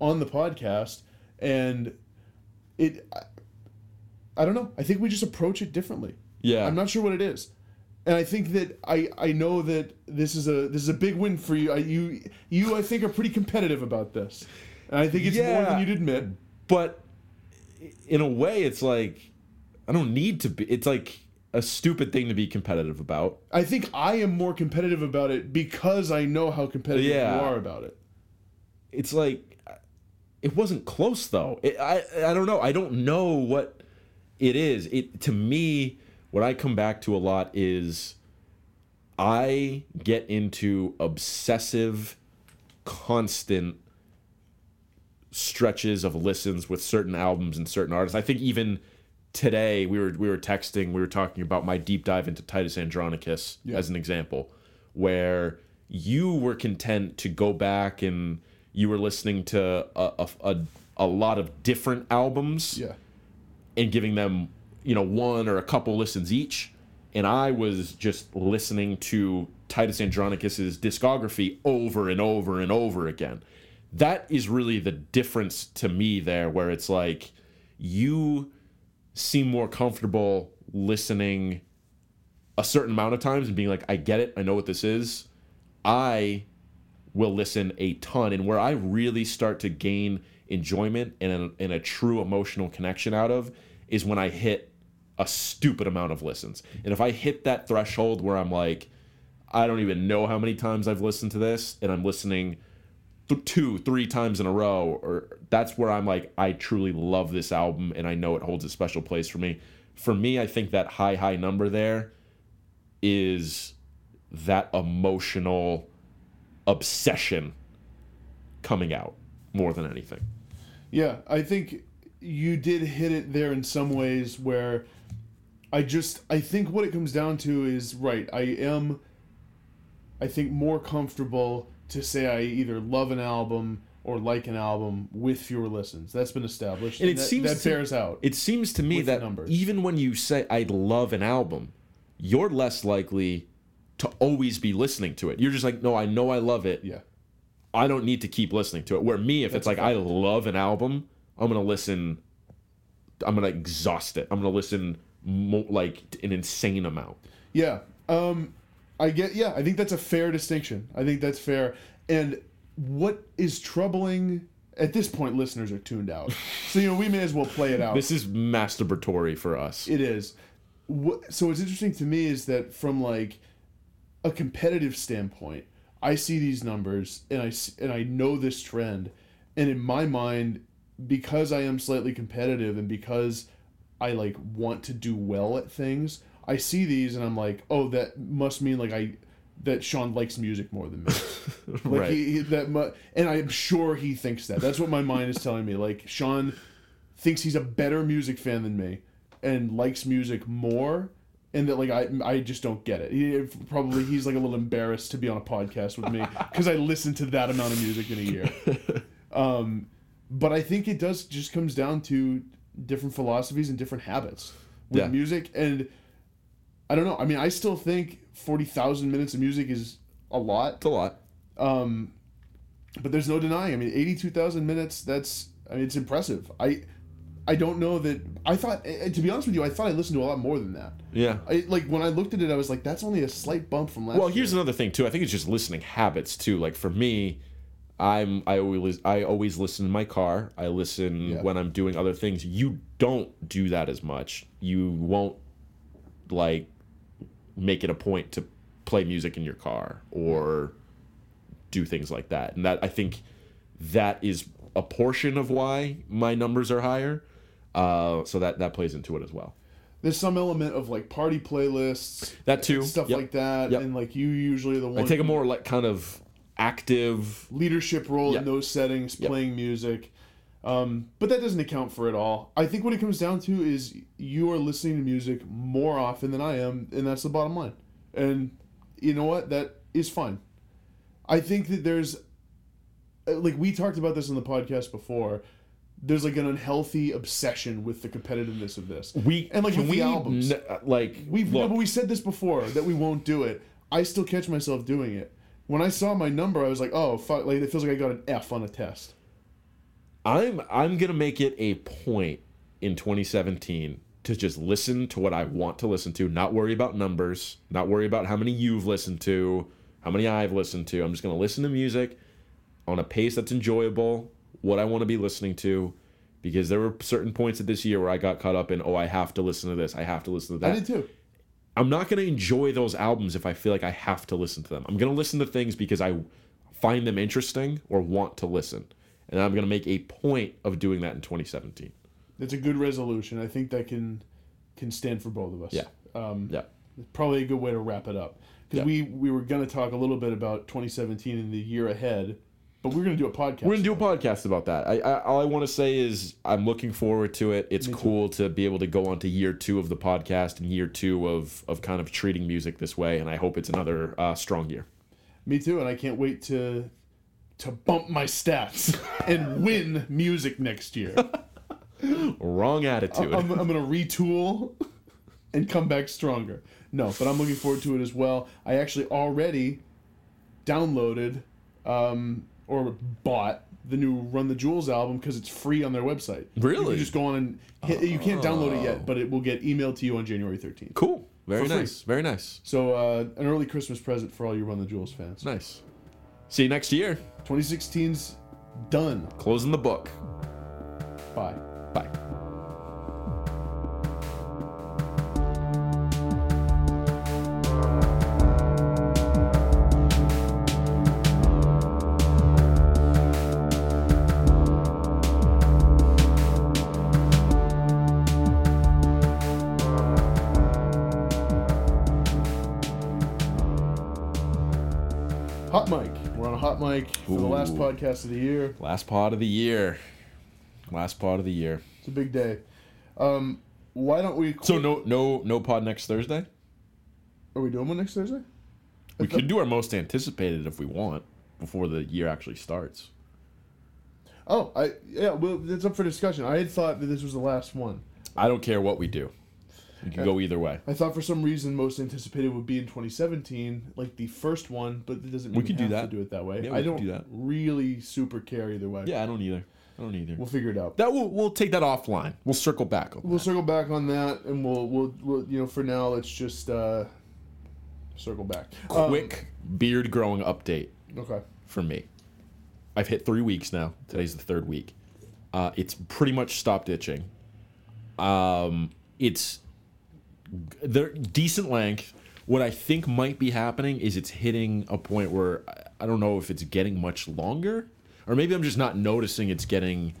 on the podcast, and it. I, I don't know. I think we just approach it differently.
Yeah.
I'm not sure what it is. And I think that I, I know that this is a this is a big win for you. I, you you I think are pretty competitive about this, and I think it's more than you'd admit.
but in a way it's like i don't need to be it's like a stupid thing to be competitive about
I think I am more competitive about it because I know how competitive
Yeah.
you are about it.
it's like it wasn't close though it, i i don't know i don't know what it is it to me what i come back to a lot is i get into obsessive constant stretches of listens with certain albums and certain artists. I think even today we were we were texting, we were talking about my deep dive into Titus Andronicus
Yeah.
as an example, where you were content to go back and you were listening to a a, a, a lot of different albums
Yeah.
and giving them, you know, one or a couple listens each. And I was just listening to Titus Andronicus's discography over and over and over again. That is really the difference to me there, where it's like you seem more comfortable listening a certain amount of times and being like, I get it, I know what this is. I will listen a ton. And where I really start to gain enjoyment and a, and a true emotional connection out of is when I hit a stupid amount of listens. And if I hit that threshold where I'm like, I don't even know how many times I've listened to this, and I'm listening th- two, three times in a row, or that's where I'm like, I truly love this album and I know it holds a special place for me. For me, I think that high, high number there is that emotional obsession coming out more than anything.
Yeah, I think you did hit it there in some ways where I just I think what it comes down to is right. I am I think more comfortable to say I either love an album or like an album with fewer listens. That's been established.
And it
that,
seems
that
to-
bears out.
It seems to me that even when you say I love an album, you're less likely to always be listening to it. You're just like, no, I know I love it.
yeah.
I don't need to keep listening to it. Where me, if it's like I love an album, I'm gonna listen. I'm gonna exhaust it. I'm gonna listen mo- like an insane amount.
Yeah. Um I get yeah, I think that's a fair distinction. I think that's fair. And what is troubling at this point listeners are tuned out. So you know, we may as well play it out.
This is masturbatory for us.
It is. What, so what's interesting to me is that from like a competitive standpoint, I see these numbers and I and I know this trend, and in my mind, because I am slightly competitive and because I like want to do well at things, I see these and I'm like, oh, that must mean like I that Sean likes music more than me. Like
Right.
he, he that mu- and I'm sure he thinks that. That's what my mind is telling me. Like Sean thinks he's a better music fan than me and likes music more and that like I I just don't get it. He, probably he's like a little embarrassed to be on a podcast with me because I listen to that amount of music in a year. Um, but I think it does just comes down to different philosophies and different habits with
Yeah.
music, and I don't know. I mean, I still think forty thousand minutes of music is a lot,
It's a lot.
um, but there's no denying. I mean, eighty-two thousand minutes. That's I mean, it's impressive. I I don't know that I thought. To be honest with you, I thought I listened to a lot more than that.
Yeah.
I, like when I looked at it, I was like, "That's only a slight bump from last."
Well,
year.
here's another thing too. I think it's just listening habits too. Like for me, I'm I always I always listen in my car. I listen
Yeah.
when I'm doing other things. You don't do that as much. You won't like make it a point to play music in your car or do things like that. And that I think that is a portion of why my numbers are higher. Uh, so that that plays into it as well.
there's some element of like party playlists,
That too.
stuff
Yep.
like that,
Yep.
and like you usually are the one
I take a more like kind of active
leadership role
Yeah.
in those settings,
Yep.
playing music. Um, but that doesn't account for it all. I think what it comes down to is you are listening to music more often than I am, and that's the bottom line. And you know what? That is fine. I think that there's, uh, like we talked about this on the podcast before. There's like an unhealthy obsession with the competitiveness of this.
We
And, like,
can
with the
we
albums.
n- like
We've no, but we said this before that we won't do it. I still catch myself doing it. When I saw my number, I was like, "Oh fuck!" Like it feels like I got an F on a test.
I'm I'm gonna make it a point in 2017 to just listen to what I want to listen to, not worry about numbers, not worry about how many you've listened to, how many I've listened to. I'm just gonna listen to music on a pace that's enjoyable, what I want to be listening to, because there were certain points of this year where I got caught up in, oh, I have to listen to this, I have to listen to that.
I did too.
I'm not going to enjoy those albums if I feel like I have to listen to them. I'm going to listen to things because I find them interesting or want to listen. And I'm going to make a point of doing that in 2017.
It's a good resolution. I think that can can stand for both of us.
Yeah.
Um,
Yeah.
Probably a good way to wrap it up because
Yeah.
we we were gonna talk a little bit about 2017 and the year ahead, but we're gonna do a podcast.
We're going to do a podcast about that. I, I all I want to say is I'm looking forward to it. It's cool to be able to go on to year 2 of the podcast and year 2 of of kind of treating music this way and I hope it's another uh, strong year.
Me too, and I can't wait to to bump my stats and win music next year.
Wrong attitude.
I'm, I'm gonna retool and come back stronger. No, but I'm looking forward to it as well. I actually already downloaded um, or bought the new Run the Jewels album because it's free on their website. You
Really?
can just go on and hit, you can't download it yet, but it will get emailed to you on January 13th.
cool. Very nice. Very nice.
So uh, an early Christmas present for all you Run the Jewels fans.
Nice. See you next year.
2016's done.
Closing the book.
Bye.
Bye.
We're on a hot mic for the last podcast of the year.
Last pod of the year. Last part of the year.
It's a big day. Um, why don't we?
So no no no pod next Thursday.
Are we doing one next Thursday?
We could do our most anticipated if we want before the year actually starts.
Oh, I yeah. Well, it's up for discussion. I had thought that this was the last one.
I don't care what we do. We can go either way.
I thought for some reason most anticipated would be in 2017, like the first one, but it doesn't. Mean
We could do
have
that.
To do it that way.
Yeah,
I don't
do that.
really super care either way.
Yeah, I don't either. I don't either.
We'll figure it out.
That will we'll take that offline. We'll circle back. On
We'll
that.
circle back on that, and we'll we'll, we'll you know for now let's just uh, circle back. Um,
Quick beard growing update
okay.
for me. I've hit three weeks now. Today's the third week. Uh, it's pretty much stopped itching. Um, it's they're decent length. What I think might be happening is it's hitting a point where I- don't know if it's getting much longer, or maybe I'm just not noticing it's getting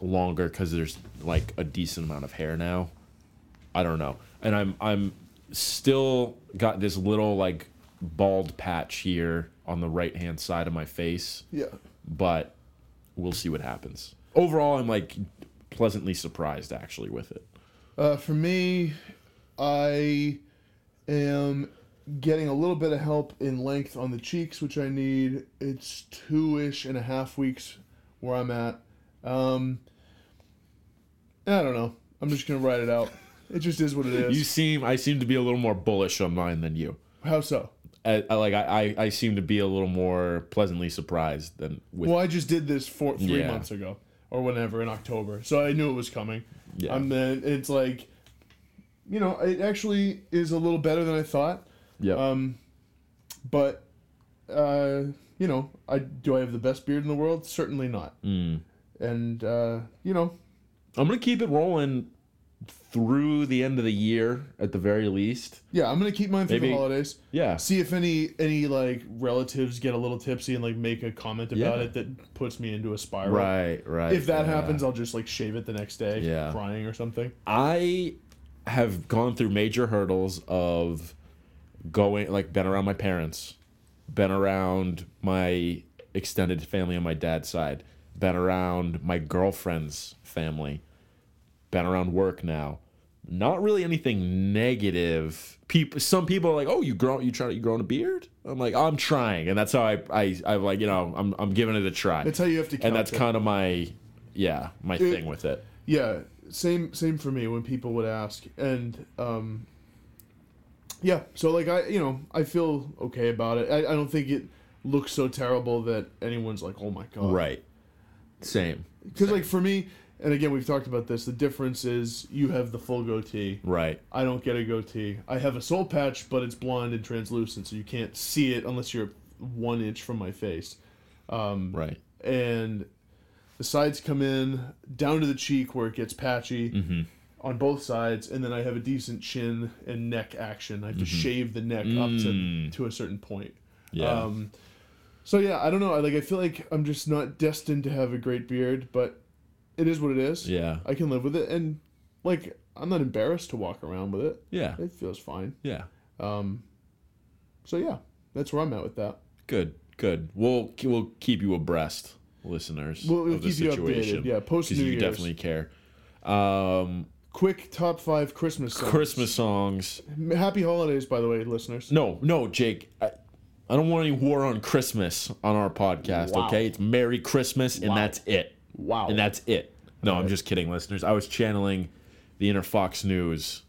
longer because there's like a decent amount of hair now. I don't know, and I'm I'm still got this little like bald patch here on the right hand side of my face,
Yeah.
but we'll see what happens. Overall, I'm like pleasantly surprised actually with it?
Uh, for me, I am getting a little bit of help in length on the cheeks, which I need. It's two ish and a half weeks where I'm at. Um, I don't know. I'm just gonna write it out. It just is what it is.
You seem I seem to be a little more bullish on mine than you.
How so?
I, I like I, I I seem to be a little more pleasantly surprised than with
Well, I just did this four, three
Yeah.
months ago or whenever in October, so I knew it was coming.
Yeah.
Um, then it's like, you know, it actually is a little better than I thought.
yeah.
Um, but, uh, you know, I do I have the best beard in the world? Certainly not.
Mm.
And uh, you know,
I'm gonna keep it rolling through the end of the year at the very least.
yeah, I'm gonna keep mine through
Maybe-
the holidays.
Yeah.
See if any any like relatives get a little tipsy and like make a comment about
Yeah.
it that puts me into a spiral.
Right, right.
If that
yeah.
happens, I'll just like shave it the next day,
Yeah.
crying or something.
I have gone through major hurdles of going like been around my parents, been around my extended family on my dad's side, been around my girlfriend's family, been around work now. Not really anything negative. People, some people are like, "Oh, you grow, you try, you growing a beard?" I'm like, "I'm trying," and that's how I, I, I like, you know, I'm, I'm giving it a try.
That's how you have to.
And that's
it.
kind of my, yeah, my thing with it.
Yeah, same same for me when people would ask, and um, yeah, so like I, you know, I feel okay about it. I, I don't think it looks so terrible that anyone's like, oh my god,
Right. Same.
Because like for me, and again we've talked about this. The difference is you have the full goatee.
Right.
I don't get a goatee. I have a soul patch, but it's blonde and translucent, so you can't see it unless you're one inch from my face. Um,
Right.
and the sides come in down to the cheek where it gets patchy
Mm-hmm.
on both sides, and then I have a decent chin and neck action. I have to shave the neck up to
Mm.
to a certain point.
Yeah.
Um, so yeah, I don't know. I like. I feel like I'm just not destined to have a great beard, but it is what it is.
yeah.
I can live with it, and like I'm not embarrassed to walk around with it.
Yeah.
It feels fine.
Yeah.
Um, so yeah, that's where I'm at with that.
Good. Good. We'll we'll keep you abreast, listeners,
We'll, we'll
of the
you
situation.
updated. Yeah, post New
you
Year's.
definitely care. Um,
Quick top five Christmas songs.
Christmas songs.
Happy holidays, by the way, listeners.
No, no, Jake. I, I don't want any war on Christmas on our podcast.
Wow.
Okay, it's Merry Christmas, and
Wow.
that's it.
Wow.
And that's it. No, I'm just kidding, listeners. I was channeling the inner Fox News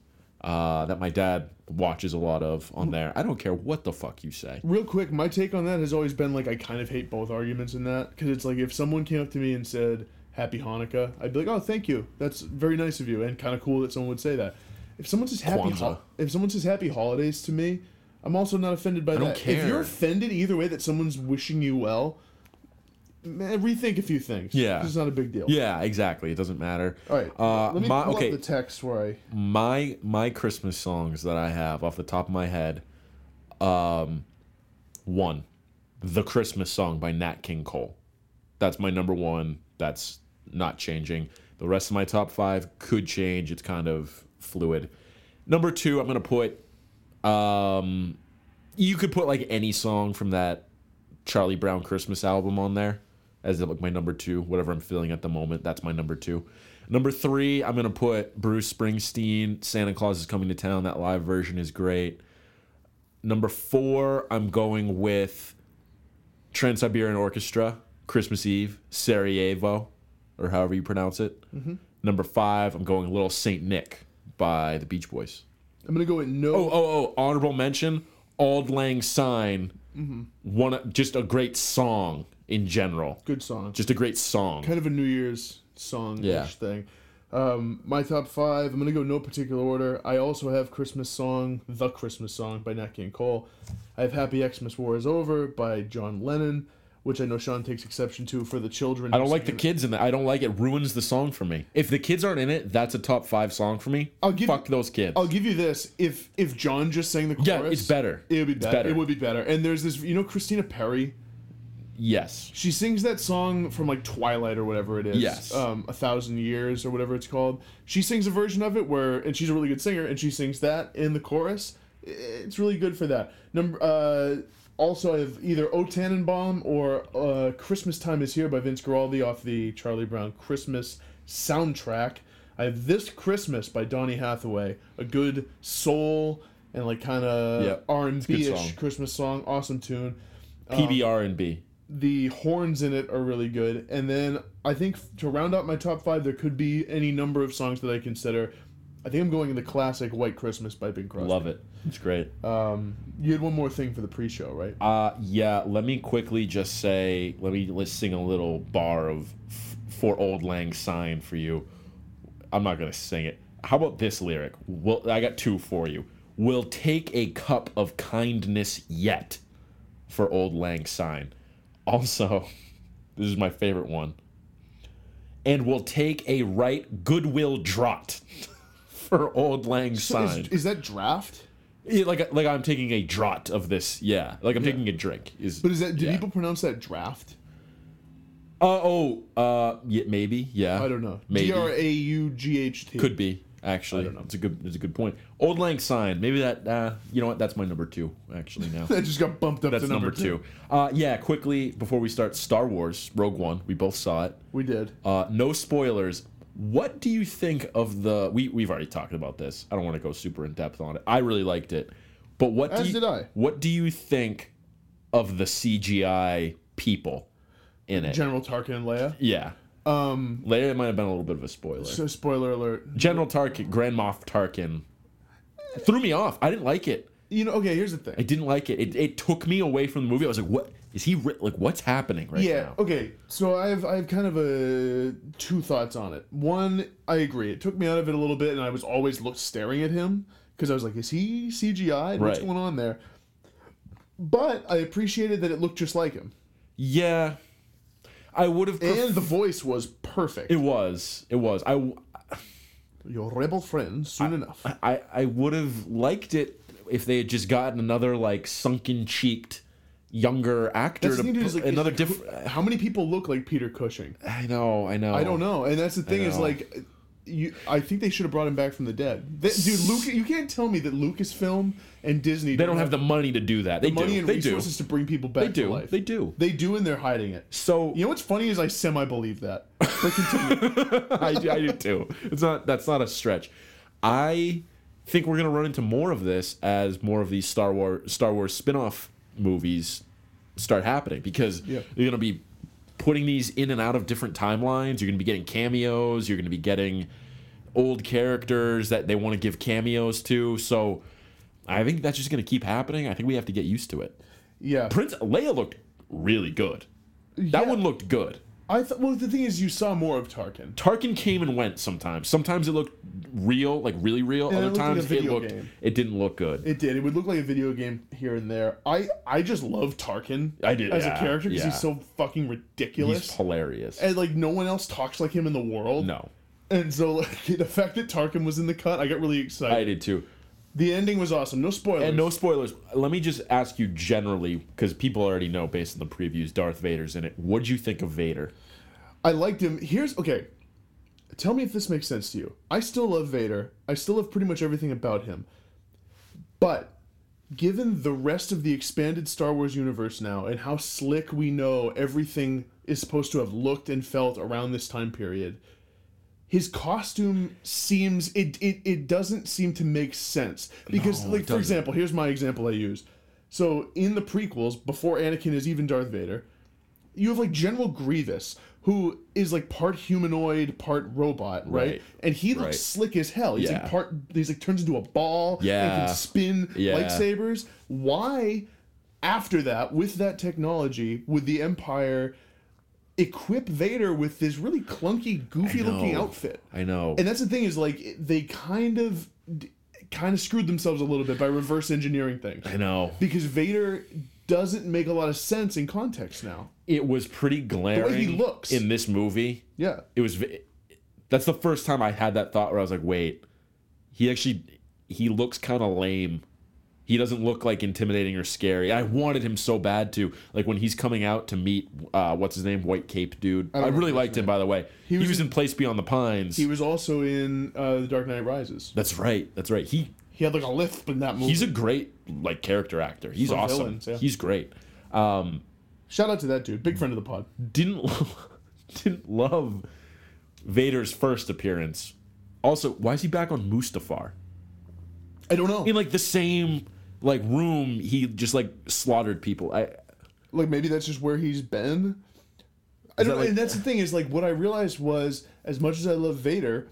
uh, that my dad watches a lot of on there. I don't care what the fuck you say.
Real quick, my take on that has always been like I kind of hate both arguments in that because it's like if someone came up to me and said Happy Hanukkah, I'd be like, oh, thank you, that's very nice of you, and kind of cool that someone would say that. If someone says Happy, ho- if someone says Happy Holidays to me, I'm also not offended by
don't
that. If you're offended either way that someone's wishing you well, rethink a few things.
Yeah.
it's not a big deal.
Yeah, exactly. It doesn't matter.
All right.
Uh,
let me
my-
pull
okay.
up the text where I.
my my Christmas songs that I have off the top of my head, um, one, the Christmas song by Nat King Cole. That's my number one. That's not changing. The rest of my top five could change. It's kind of fluid. Number two, I'm gonna put. Um, you could put like any song from that Charlie Brown Christmas album on there as like my number two, whatever I'm feeling at the moment. That's my number two. Number three, I'm gonna put Bruce Springsteen. Santa Claus is coming to town. That live version is great. Number four, I'm going with Trans Siberian Orchestra, Christmas Eve, Sarajevo, or however you pronounce it. Mm-hmm. Number five, I'm going Little Saint Nick by the Beach Boys.
I'm gonna go with no.
Oh, oh, oh! Honorable mention: Auld Lang Syne. Mm-hmm. One, just a great song in general.
Good song.
Just a great song.
kind of a New Year's song
Yeah.
thing. Um, my top five, I'm gonna go no particular order. I also have Christmas song, The Christmas Song by Nat King Cole. I have Happy Xmas War is Over by John Lennon, which I know Sean takes exception to for the children.
I don't like the kids in that. I don't like it. Ruins the song for me. If the kids aren't in it, that's a top five song for me.
I'll give-
Fuck those kids.
I'll give you this: if if John just sang the chorus,
yeah, it's better.
It would be better.
better.
It would be better. And there's this, you know, Christina Perri.
Yes.
She sings that song from like Twilight or whatever it is.
Yes.
Um, a thousand years or whatever it's called. She sings a version of it where, and she's a really good singer, and she sings that in the chorus. It's really good for that. Number. Uh, also, I have either O Tannenbaum or uh, "Christmas Time Is Here" by Vince Guaraldi off the Charlie Brown Christmas soundtrack. I have This Christmas by Donny Hathaway, a good soul and like kind of
Yeah,
R and B ish. Christmas song. Awesome tune.
PBR and B.
The horns in it are really good, and then I think to round out my top five, there could be any number of songs that I consider. I think I'm going in the classic White Christmas by Bing Crosby.
Love it. It's great.
Um, you had one more thing for the pre-show, right?
Uh, yeah, let me quickly just say, let me let's sing a little bar of f- for Auld Lang Syne for you. I'm not gonna sing it. How about this lyric? Well, I got two for you. We'll take a cup of kindness yet for Auld Lang Syne. Also, this is my favorite one. And we'll take a right goodwill draught for Auld Lang
So
Syne.
is, is that draft?
Yeah, like like I'm taking a draught of this. Yeah, like I'm taking a drink. Is
But is that? Do
yeah.
people pronounce that draft?
Uh oh. Uh, yeah, maybe. Yeah.
I don't know.
Maybe.
D R A U G H T.
Could be actually.
I don't know.
It's a good. It's a good point. Auld Lang Syne. Maybe that. Uh, you know what? That's my number two. Actually, now.
that just got bumped up
That's
to
number,
number,
two. Uh, yeah. Quickly before we start, Star Wars Rogue One. We both saw it.
We did.
Uh, no spoilers. What do you think of the? We we've already talked about this. I don't want to go super in depth on it. I really liked it, but what do
As
you,
did I.
What do you think of the CGI people in it?
General Tarkin and Leia.
yeah,
Um.
Leia might have been a little bit of a spoiler.
So spoiler alert.
General Tarkin, Grand Moff Tarkin, threw me off. I didn't like it.
You know. Okay. Here's the thing.
I didn't like it. It, it took me away from the movie. I was like, what is he ri- like? What's happening right now?
Yeah.
now?
Okay. So I have I have kind of a two thoughts on it. One, I agree. It took me out of it a little bit, and I was always look staring at him because I was like, is he CGI? What's
Right.
going on there? But I appreciated that it looked just like him,
Yeah, I would have. Pref-
and the voice was perfect.
it was. It was. I.
Your rebel friend, soon enough.
I, I would have liked it if they had just gotten another like sunken cheeked younger actor to
the thing, dude,
put
is, like,
another different.
How many people look like Peter Cushing?
I know, I know.
I don't know, and that's the thing is like, you. I think they should have brought him back from the dead. Th- dude, Luke, you can't tell me that Lucasfilm and Disney
They don't have the money to do that. They
money
do.
and
They do.
resources to bring people back
They do.
to life.
They do.
They do, and they're hiding it.
So
You know what's funny is I semi believe that. But continue.
I, do- I do too. It's not. That's not a stretch. I think we're gonna run into more of this as more of these Star Wars Star Wars spin-off movies start happening because
Yeah.
you're gonna be putting these in and out of different timelines. You're gonna be getting cameos. You're gonna be getting old characters that they want to give cameos to. So I think that's just gonna keep happening. I think we have to get used to it.
yeah.
Prince Leia looked really good. That
Yeah.
one looked good.
I thought. Well, the thing is, you saw more of Tarkin.
Tarkin came and went sometimes. Sometimes it looked real, like really real.
And it
Other
like a
times it looked
game.
it didn't look good.
It did. It would look like a video game here and there. I I just love Tarkin.
I did,
as
yeah,
a character because
yeah.
he's so fucking ridiculous.
He's hilarious.
and like no one else talks like him in the world.
no,
And so like the fact that Tarkin was in the cut, I got really excited.
I did too.
The ending was awesome. No spoilers.
And no spoilers. Let me just ask you generally, because people already know based on the previews, Darth Vader's in it. What'd you think of Vader?
I liked him. Here's okay. Tell me if this makes sense to you. I still love Vader. I still love pretty much everything about him. But given the rest of the expanded Star Wars universe now and how slick we know everything is supposed to have looked and felt around this time period, his costume seems it it, it doesn't seem to make sense because
No,
like for example here's my example i use so in the prequels before anakin is even darth vader you have like general grievous who is like part humanoid part robot right,
Right.
and he looks
Right.
slick as hell he's like part he's like turns into a ball and
Yeah.
can spin
Yeah.
lightsabers why after that with that technology would the empire equip vader with this really clunky goofy looking outfit
I know.
and that's the thing is like they kind of kind of screwed themselves a little bit by reverse engineering things
I know.
because Vader doesn't make a lot of sense in context now.
It was pretty glaring.
The way he looks.
in this movie.
Yeah.
it was that's the first time I had that thought where I was like, wait, he actually he looks kind of lame. He doesn't look like intimidating or scary. I wanted him so bad to like when he's coming out to meet uh, what's his name, White Cape dude. I,
don't
really liked him by the way. He,
was
was,
in-
in Place Beyond the Pines.
He was also in uh, The Dark Knight Rises.
that's right. That's right. He
He had like a lisp in that movie.
he's a great like character actor. He's awesome.
villains, yeah.
He's great. Um,
Shout out to that dude, big friend of the pod.
didn't didn't love Vader's first appearance. Also, why is he back on Mustafar?
I don't know.
In like the same like room, he just like slaughtered people. I
like maybe that's just where he's been. I don't
that
know.
like-
and that's the thing is like what I realized was as much as I love Vader,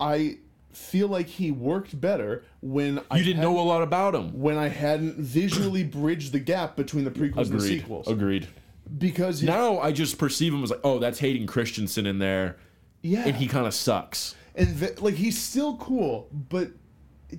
I feel like he worked better when I
didn't know a lot about him.
when I hadn't visually bridged the gap between the prequels and the
Agreed.
sequels.
Agreed.
Because
Now I just perceive him as like, oh, that's Hayden Christensen in there,
yeah,
and he kind of sucks.
and like he's still cool, but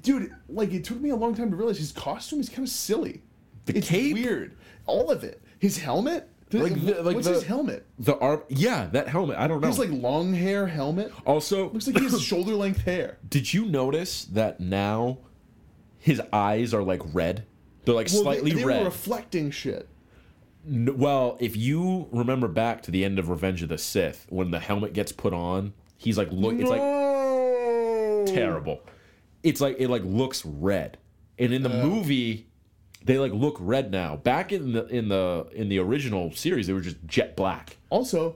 dude, like it took me a long time to realize his costume is kind of silly.
The
it's
cape?
weird. All of it. His helmet.
Like the- like
What's
the-
his helmet?
The arm, yeah, that helmet. I don't know.
He's like long hair helmet.
also,
Looks like he has shoulder length hair.
did you notice that now his eyes are like red? They're like
Well,
slightly
they, they
red.
were reflecting shit.
N- well, if you remember back to the end of Revenge of the Sith, when the helmet gets put on, he's like look. It's like terrible. It's like it like looks red, and in the
Uh.
movie, they like look red now. Back in the in the in the original series, they were just jet black.
Also,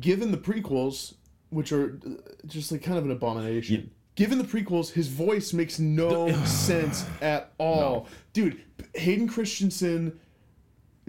given the prequels, which are uh, just like kind of an abomination. Given the prequels, his voice makes no sense at all, dude. Hayden Christensen,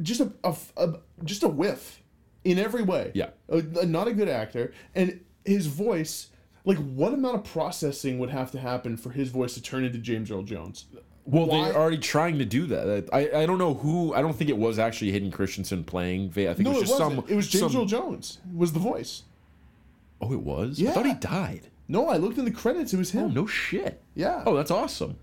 just a, a, a- just a whiff in every way.
Yeah.
A- a- not a good actor, and his voice. Like, what amount of processing would have to happen for his voice to turn into James Earl Jones?
Well,
Why-
they're already trying to do that. I, I don't know who. I don't think it was actually Hayden Christensen playing. I think
No,
it was
it
just
wasn't.
some.
it was James
some-
Earl Jones. Was the voice?
Oh, it was. I thought he died.
No, I looked in the credits. It was oh, him.
Oh no shit.
Yeah.
Oh, that's awesome.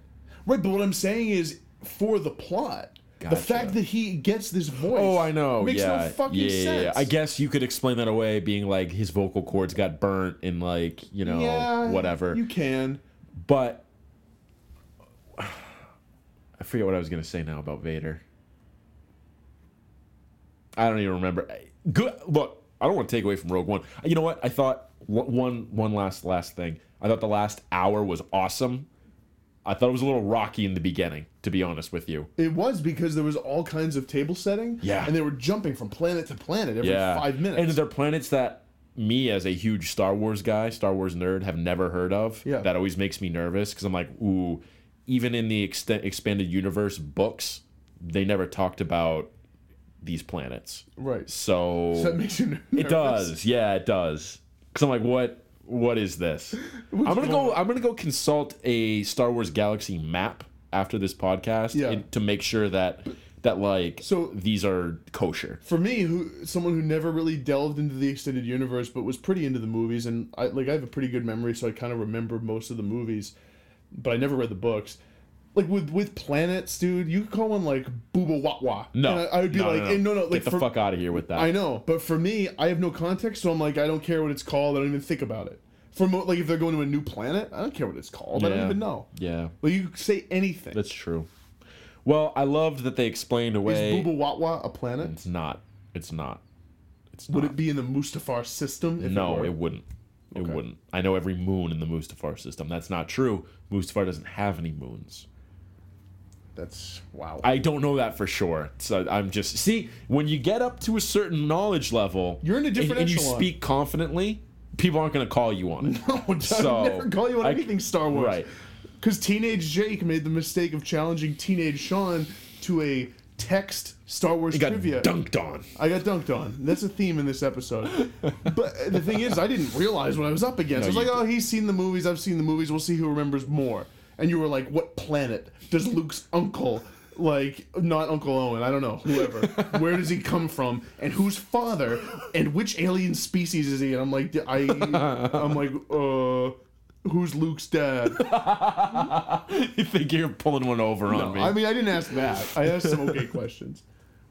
Right, but what I'm saying is for the plot, the fact that he gets this voice.
Oh, I know.
Makes
yeah.
no fucking
yeah, yeah,
sense.
yeah. I guess you could explain that away, being like his vocal cords got burnt and like you know
Yeah,
whatever.
You can.
But I forget what I was gonna say now about Vader. I don't even remember. Good. Look, I don't want to take away from Rogue One. You know what? I thought one- one one last last thing. I thought the last hour was awesome. I thought it was a little rocky in the beginning, to be honest with you.
It was because there was all kinds of table setting.
Yeah.
And they were jumping from planet to planet every
Yeah,
five minutes.
And they're planets that me, as a huge Star Wars guy, Star Wars nerd, have never heard of.
Yeah.
That always makes me nervous because I'm like, ooh, even in the extent expanded universe books, they never talked about these planets.
right.
So,
So that makes you nervous.
it does, yeah, it does. Because I'm like, what? What is this? I'm gonna go. I'm gonna go consult a Star Wars Galaxy map after this podcast
Yeah.
and- to make sure that that like
So-
these are kosher.
For me, who someone who never really delved into the extended universe, but was pretty into the movies, and I like I have a pretty good memory, so I kind of remember most of the movies, but I never read the books. Like with with planets, dude, you could call one like Booba Wat Wa.
No,
And I, I would be
no,
like,
no,
and no, no,
Get the
for,
fuck out of here with that.
I know, but for me, I have no context, so I'm like, I don't care what it's called. I don't even think about it. For mo- like, if they're going to a new planet, I don't care what it's called. I don't even know.
Yeah,
Like, you could say anything.
that's true. Well, I loved that they explained away. Is.
Booba Wat Wa a planet?
It's not. It's not. It's
Would it be in the Mustafar system? If
no,
it,
it wouldn't. It
Okay.
wouldn't. I know every moon in the Mustafar system. That's not true. Mustafar doesn't have any moons.
That's wow.
I don't know that for sure. So I'm just see when you get up to a certain knowledge level,
You're in a
and-
different
and, you speak confidently. People aren't going to call you on it.
No,
So,
never call you on
I-
anything Star Wars.
right.
Because Teenage Jake made the mistake of challenging Teenage Sean to a text Star Wars
You got
trivia.
dunked on.
I got dunked on. That's a theme in this episode. But the thing is, I didn't realize what I was up against. I was
No,
like,
you
oh, he's seen the movies. I've seen the movies. We'll see who remembers more. And you were like, what planet does Luke's uncle, like, not Uncle Owen, I don't know, whoever, where does he come from? And whose father? And which alien species is he? And I'm like, I, I'm like, uh, who's Luke's dad?
you think you're pulling one over on me?
I mean, I didn't ask that. I asked some okay questions.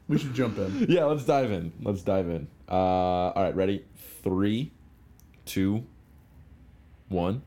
We should jump in.
yeah, let's dive in. Let's dive in. Uh, all right, ready? Three, two, one.